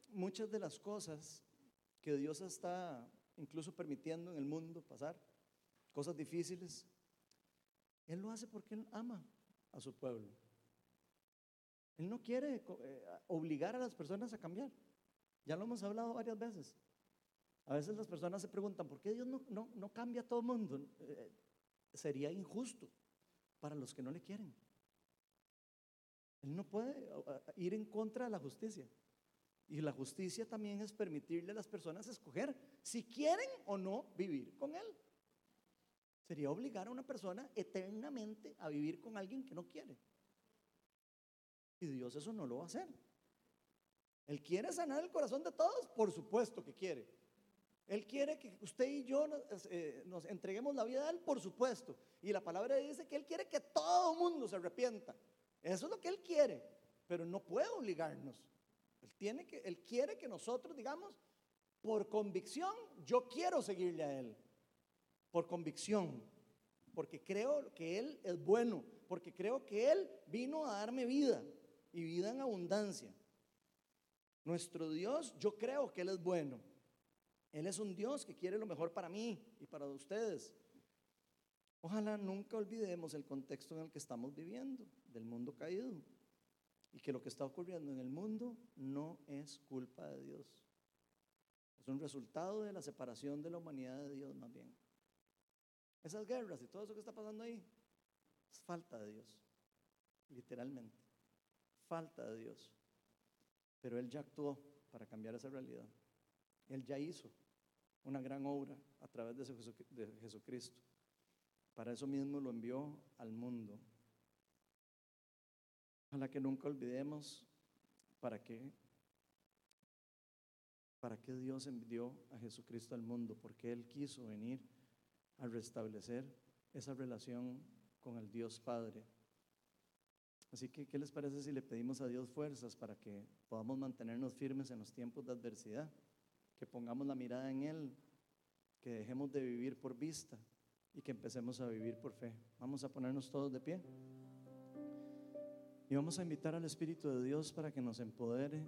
muchas de las cosas que Dios está incluso permitiendo en el mundo pasar, cosas difíciles, Él lo hace porque Él ama a su pueblo. Él no quiere eh, obligar a las personas a cambiar. Ya lo hemos hablado varias veces. A veces las personas se preguntan, ¿por qué Dios no, no, no cambia a todo el mundo? Sería injusto para los que no le quieren. Él no puede ir en contra de la justicia. Y la justicia también es permitirle a las personas escoger si quieren o no vivir con Él. Sería obligar a una persona eternamente a vivir con alguien que no quiere. Y Dios eso no lo va a hacer. Él quiere sanar el corazón de todos, por supuesto que quiere. Él quiere que usted y yo nos, eh, nos entreguemos la vida a Él, por supuesto. Y la palabra dice que Él quiere que todo el mundo se arrepienta. Eso es lo que Él quiere, pero no puede obligarnos. Él, tiene que, él quiere que nosotros digamos, por convicción, yo quiero seguirle a Él. Por convicción, porque creo que Él es bueno, porque creo que Él vino a darme vida y vida en abundancia. Nuestro Dios, yo creo que Él es bueno. Él es un Dios que quiere lo mejor para mí y para ustedes. Ojalá nunca olvidemos el contexto en el que estamos viviendo, del mundo caído, y que lo que está ocurriendo en el mundo no es culpa de Dios. Es un resultado de la separación de la humanidad de Dios más bien. Esas guerras y todo eso que está pasando ahí es falta de Dios, literalmente. Falta de Dios. Pero Él ya actuó para cambiar esa realidad. Él ya hizo una gran obra a través de Jesucristo. Para eso mismo lo envió al mundo. Ojalá que nunca olvidemos para qué, para qué Dios envió a Jesucristo al mundo, porque Él quiso venir a restablecer esa relación con el Dios Padre. Así que, ¿qué les parece si le pedimos a Dios fuerzas para que podamos mantenernos firmes en los tiempos de adversidad? Que pongamos la mirada en Él, que dejemos de vivir por vista y que empecemos a vivir por fe. Vamos a ponernos todos de pie. Y vamos a invitar al Espíritu de Dios para que nos empodere.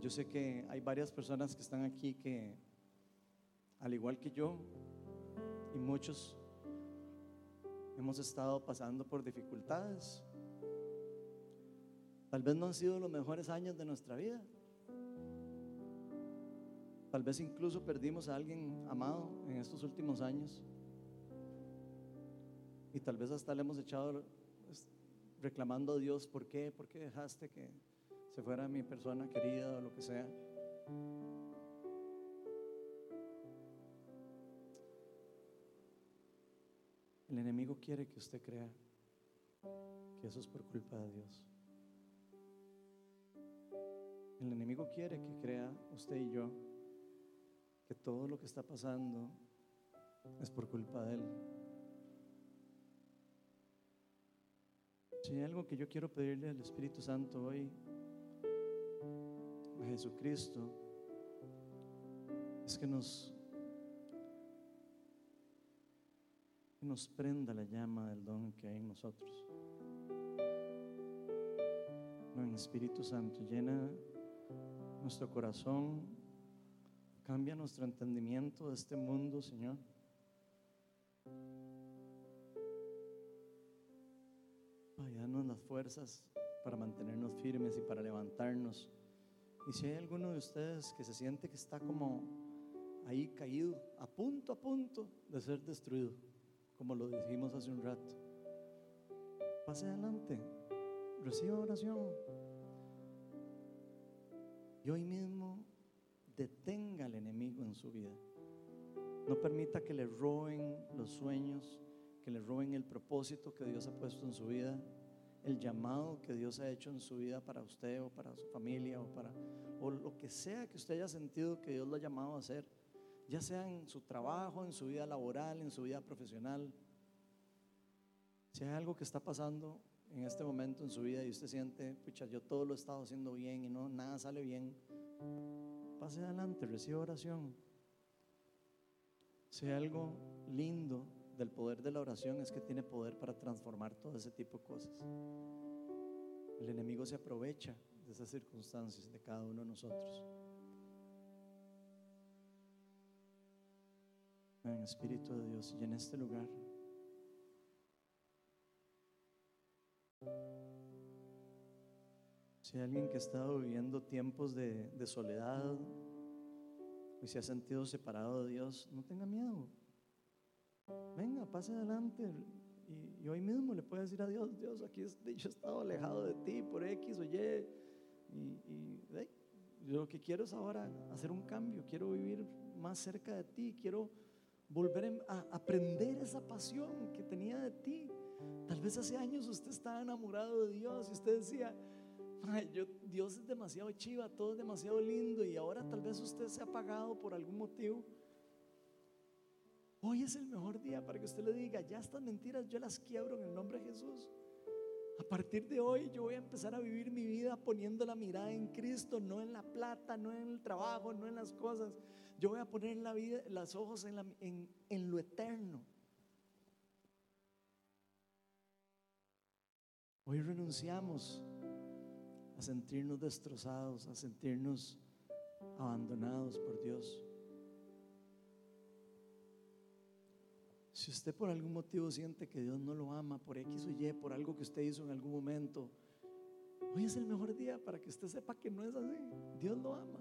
Yo sé que hay varias personas que están aquí que, al igual que yo, y muchos, hemos estado pasando por dificultades. Tal vez no han sido los mejores años de nuestra vida. Tal vez incluso perdimos a alguien amado en estos últimos años. Y tal vez hasta le hemos echado pues, reclamando a Dios, ¿por qué? ¿Por qué dejaste que se fuera mi persona querida o lo que sea? El enemigo quiere que usted crea que eso es por culpa de Dios. El enemigo quiere que crea usted y yo que todo lo que está pasando es por culpa de Él. Si hay algo que yo quiero pedirle al Espíritu Santo hoy, a Jesucristo, es que nos, que nos prenda la llama del don que hay en nosotros. No, Espíritu Santo, llena nuestro corazón, cambia nuestro entendimiento de este mundo, Señor. las fuerzas para mantenernos firmes y para levantarnos. Y si hay alguno de ustedes que se siente que está como ahí caído, a punto, a punto de ser destruido, como lo dijimos hace un rato, pase adelante, reciba oración. Y hoy mismo detenga al enemigo en su vida. No permita que le roben los sueños, que le roben el propósito que Dios ha puesto en su vida el llamado que Dios ha hecho en su vida para usted o para su familia o para o lo que sea que usted haya sentido que Dios lo ha llamado a hacer, ya sea en su trabajo, en su vida laboral, en su vida profesional. Si hay algo que está pasando en este momento en su vida y usted siente, pucha, yo todo lo he estado haciendo bien y no nada sale bien, pase adelante, reciba oración. Si algo lindo del poder de la oración es que tiene poder para transformar todo ese tipo de cosas. El enemigo se aprovecha de esas circunstancias de cada uno de nosotros. En Espíritu de Dios y en este lugar. Si hay alguien que ha estado viviendo tiempos de, de soledad y se ha sentido separado de Dios, no tenga miedo. Venga, pase adelante. Y, hoy mismo le puede decir a Dios, Dios, aquí yo he estado alejado de ti por X o Y. Y, lo que quiero es ahora hacer un cambio. Quiero vivir más cerca de ti. Quiero volver a aprender esa pasión que tenía de ti. Tal vez hace años usted estaba enamorado de Dios y usted decía, "Ay, Dios es demasiado chiva, todo es demasiado lindo y ahora tal vez usted se ha apagado por algún motivo. Hoy es el mejor día para que usted le diga, ya estas mentiras yo las quiebro en el nombre de Jesús. A partir de hoy yo voy a empezar a vivir mi vida poniendo la mirada en Cristo, no en la plata, no en el trabajo, no en las cosas. Yo voy a poner la vida, los ojos en lo eterno. Hoy renunciamos a sentirnos destrozados, a sentirnos abandonados por Dios. Si usted por algún motivo siente que Dios no lo ama, por X o Y, por algo que usted hizo en algún momento, hoy es el mejor día para que usted sepa que no es así. Dios lo ama.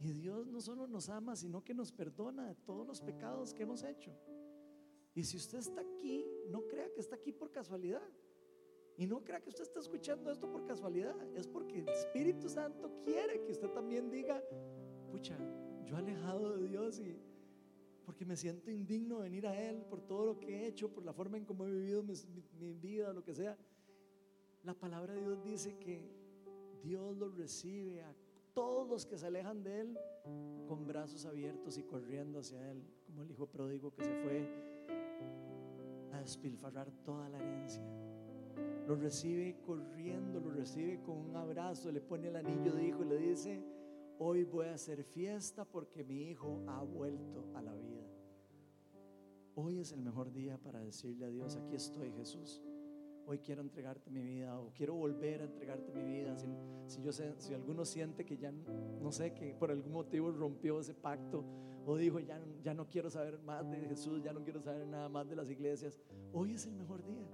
Y Dios no solo nos ama, sino que nos perdona de todos los pecados que hemos hecho. Y si usted está aquí, no crea que está aquí por casualidad. Y no crea que usted está escuchando esto por casualidad. Es porque el Espíritu Santo quiere que usted también diga, pucha, yo alejado de Dios y porque me siento indigno de venir a Él por todo lo que he hecho, por la forma en cómo he vivido mi, vida, lo que sea. La palabra de Dios dice que Dios los recibe a todos los que se alejan de Él con brazos abiertos y corriendo hacia Él, como el hijo pródigo que se fue a despilfarrar toda la herencia. Lo recibe corriendo, lo recibe con un abrazo, le pone el anillo de hijo y le dice, hoy voy a hacer fiesta porque mi hijo ha vuelto a la vida. Hoy es el mejor día para decirle a Dios, aquí estoy Jesús. Hoy quiero entregarte mi vida o quiero volver a entregarte mi vida. Si, si alguno siente que ya no sé que por algún motivo rompió ese pacto o dijo ya, ya no quiero saber más de Jesús, ya no quiero saber nada más de las iglesias, hoy es el mejor día.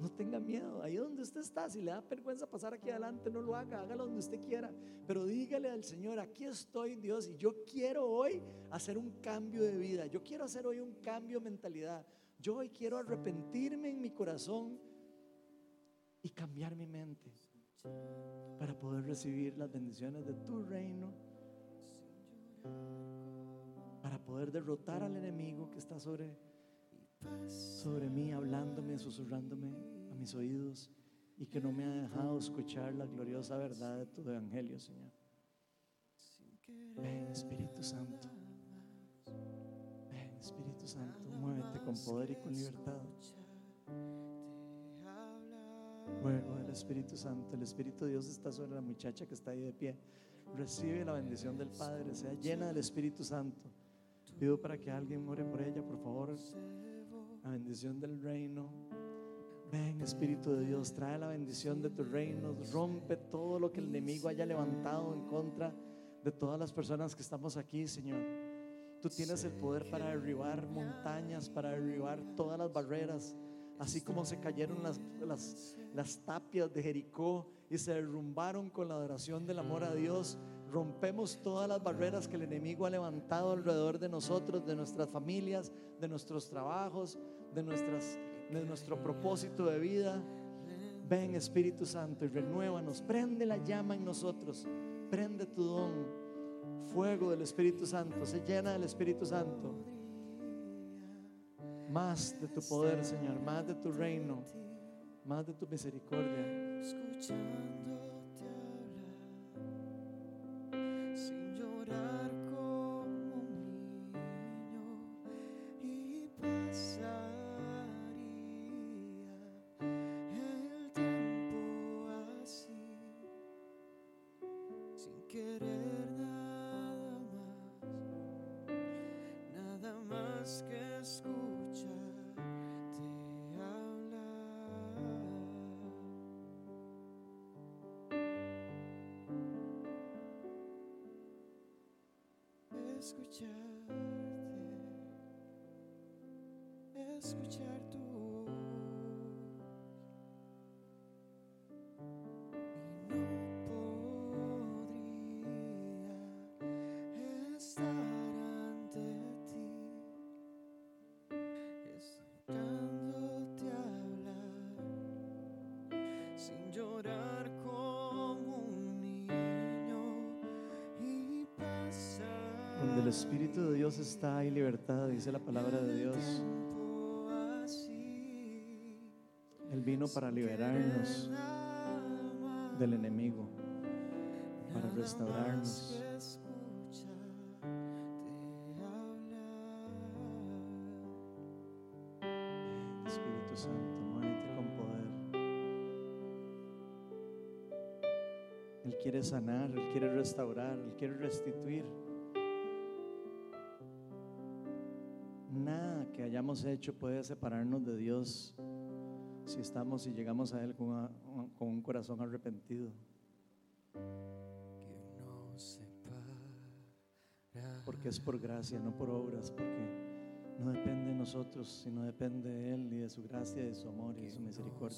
No tenga miedo. Ahí donde usted está, si le da vergüenza pasar aquí adelante, no lo haga, hágalo donde usted quiera. Pero dígale al Señor, aquí estoy Dios y yo quiero hoy hacer un cambio de vida. Yo quiero hacer hoy un cambio de mentalidad. Yo hoy quiero arrepentirme en mi corazón y cambiar mi mente para poder recibir las bendiciones de tu reino, para poder derrotar al enemigo que está sobre sobre mí, hablándome, susurrándome a mis oídos y que no me ha dejado escuchar la gloriosa verdad de tu evangelio, Señor. Ven, Espíritu Santo. Ven, Espíritu Santo, muévete con poder y con libertad. Fuego del Espíritu Santo. El Espíritu de Dios está sobre la muchacha que está ahí de pie. Recibe la bendición del Padre, sea llena del Espíritu Santo. Pido para que alguien ore por ella, por favor. La bendición del reino. Ven, Espíritu de Dios, trae la bendición de tu reino. Rompe todo lo que el enemigo haya levantado en contra de todas las personas que estamos aquí, Señor. Tú tienes el poder para derribar montañas, para derribar todas las barreras, así como se cayeron las, las, las tapias de Jericó y se derrumbaron con la adoración del amor a Dios. Rompemos todas las barreras que el enemigo ha levantado alrededor de nosotros, de nuestras familias, de nuestros trabajos, de, nuestras, de nuestro propósito de vida. Ven Espíritu Santo y renuévanos, prende la llama en nosotros, prende tu don, fuego del Espíritu Santo, se llena del Espíritu Santo. Más de tu poder, Señor, más de tu reino, más de tu misericordia. escuchándote querer el Espíritu de Dios está hay libertad, dice la palabra de Dios. Él vino para liberarnos del enemigo, para restaurarnos. Espíritu Santo, muévete con poder. Él quiere sanar, Él quiere restaurar, Él quiere restituir. Que hayamos hecho puede separarnos de Dios si estamos y llegamos a Él con, una- con un corazón arrepentido. Porque es por gracia, no por obras, porque no depende de nosotros, sino depende de Él y de su gracia, de su amor y de su misericordia.